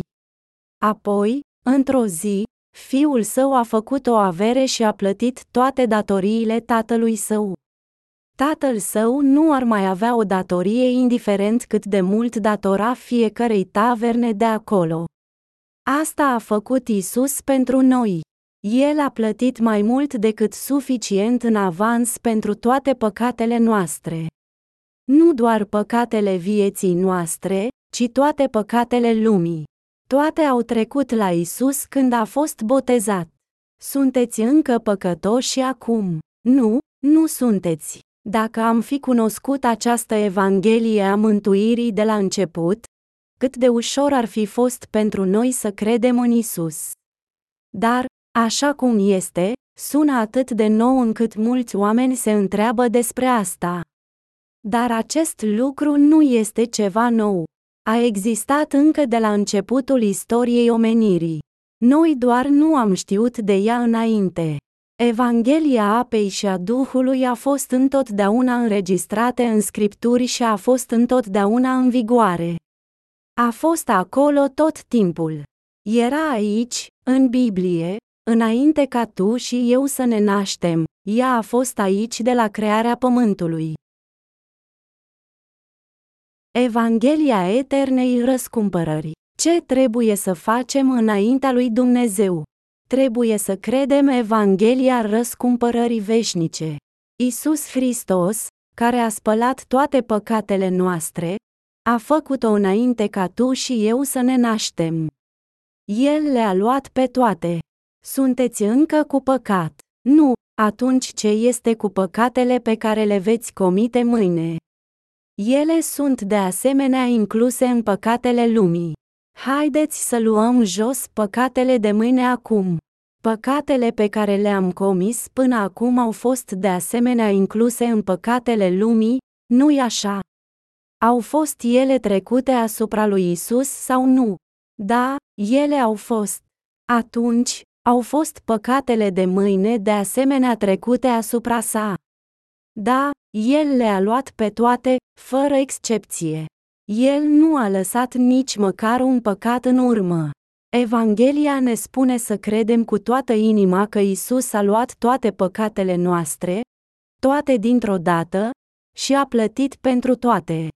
Apoi, într-o zi, fiul său a făcut o avere și a plătit toate datoriile tatălui său. Tatăl său nu ar mai avea o datorie indiferent cât de mult datora fiecărei taverne de acolo. Asta a făcut Isus pentru noi. El a plătit mai mult decât suficient în avans pentru toate păcatele noastre. Nu doar păcatele vieții noastre, ci toate păcatele lumii. Toate au trecut la Isus când a fost botezat. Sunteți încă păcătoși acum. Nu, nu sunteți. Dacă am fi cunoscut această Evanghelie a mântuirii de la început, cât de ușor ar fi fost pentru noi să credem în Isus. Dar, Așa cum este, sună atât de nou încât mulți oameni se întreabă despre asta. Dar acest lucru nu este ceva nou. A existat încă de la începutul istoriei omenirii. Noi doar nu am știut de ea înainte. Evanghelia apei și a Duhului a fost întotdeauna înregistrate în scripturi și a fost întotdeauna în vigoare. A fost acolo tot timpul. Era aici, în Biblie, înainte ca tu și eu să ne naștem, ea a fost aici de la crearea pământului. Evanghelia eternei răscumpărări. Ce trebuie să facem înaintea lui Dumnezeu? Trebuie să credem Evanghelia răscumpărării veșnice. Isus Hristos, care a spălat toate păcatele noastre, a făcut-o înainte ca tu și eu să ne naștem. El le-a luat pe toate. Sunteți încă cu păcat. Nu, atunci ce este cu păcatele pe care le veți comite mâine? Ele sunt de asemenea incluse în păcatele lumii. Haideți să luăm jos păcatele de mâine acum. Păcatele pe care le-am comis până acum au fost de asemenea incluse în păcatele lumii, nu-i așa? Au fost ele trecute asupra lui Isus sau nu? Da, ele au fost. Atunci, au fost păcatele de mâine de asemenea trecute asupra sa. Da, el le-a luat pe toate, fără excepție. El nu a lăsat nici măcar un păcat în urmă. Evanghelia ne spune să credem cu toată inima că Isus a luat toate păcatele noastre, toate dintr-o dată, și a plătit pentru toate.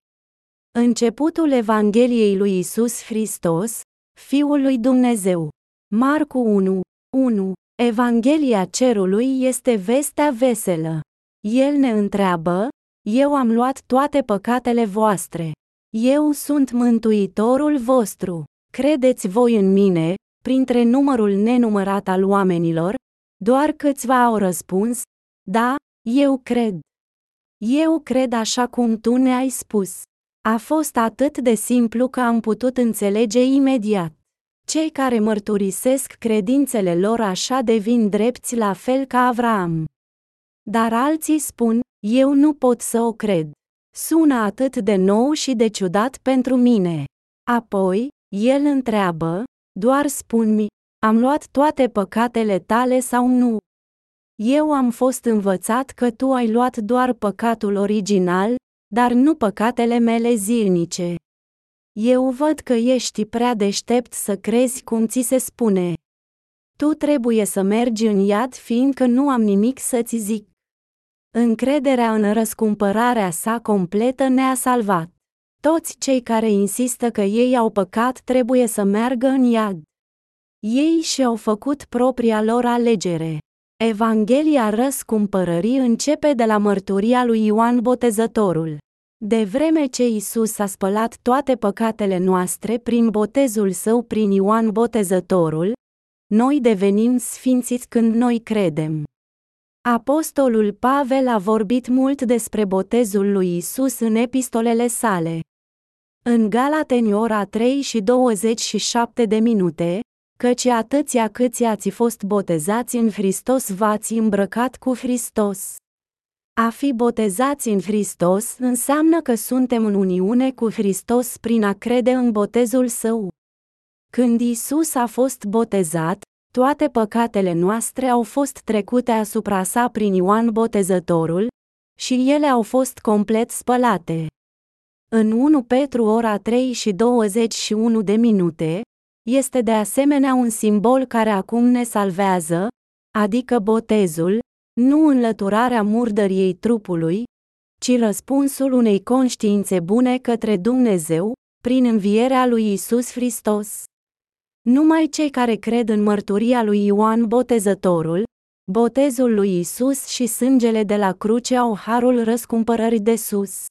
Începutul Evangheliei lui Isus Hristos, Fiul lui Dumnezeu. Marcu 1, 1. Evanghelia cerului este vestea veselă. El ne întreabă, eu am luat toate păcatele voastre. Eu sunt mântuitorul vostru. Credeți voi în mine, printre numărul nenumărat al oamenilor? Doar câțiva au răspuns, da, eu cred. Eu cred așa cum tu ne-ai spus. A fost atât de simplu că am putut înțelege imediat. Cei care mărturisesc credințele lor așa devin drepți la fel ca Avraam. Dar alții spun, eu nu pot să o cred. Sună atât de nou și de ciudat pentru mine. Apoi, el întreabă, doar spun-mi, am luat toate păcatele tale sau nu? Eu am fost învățat că tu ai luat doar păcatul original, dar nu păcatele mele zilnice. Eu văd că ești prea deștept să crezi cum ți se spune. Tu trebuie să mergi în iad fiindcă nu am nimic să-ți zic. Încrederea în răscumpărarea sa completă ne-a salvat. Toți cei care insistă că ei au păcat trebuie să meargă în iad. Ei și-au făcut propria lor alegere. Evanghelia răscumpărării începe de la mărturia lui Ioan Botezătorul. De vreme ce Isus a spălat toate păcatele noastre prin botezul său prin Ioan Botezătorul, noi devenim sfințiți când noi credem. Apostolul Pavel a vorbit mult despre botezul lui Isus în epistolele sale. În Galateni ora 3 și 27 de minute, căci atâția câți ați fost botezați în Hristos v-ați îmbrăcat cu Hristos. A fi botezați în Hristos înseamnă că suntem în uniune cu Hristos prin a crede în botezul său. Când Isus a fost botezat, toate păcatele noastre au fost trecute asupra sa prin Ioan Botezătorul, și ele au fost complet spălate. În 1 Petru ora 3 și 21 de minute, este de asemenea un simbol care acum ne salvează, adică botezul, nu înlăturarea murdăriei trupului, ci răspunsul unei conștiințe bune către Dumnezeu, prin învierea lui Isus Hristos. Numai cei care cred în mărturia lui Ioan Botezătorul, botezul lui Isus și sângele de la cruce au harul răscumpărării de sus.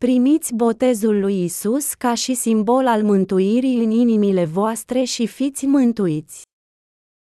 Primiți botezul lui Isus ca și simbol al mântuirii în inimile voastre și fiți mântuiți.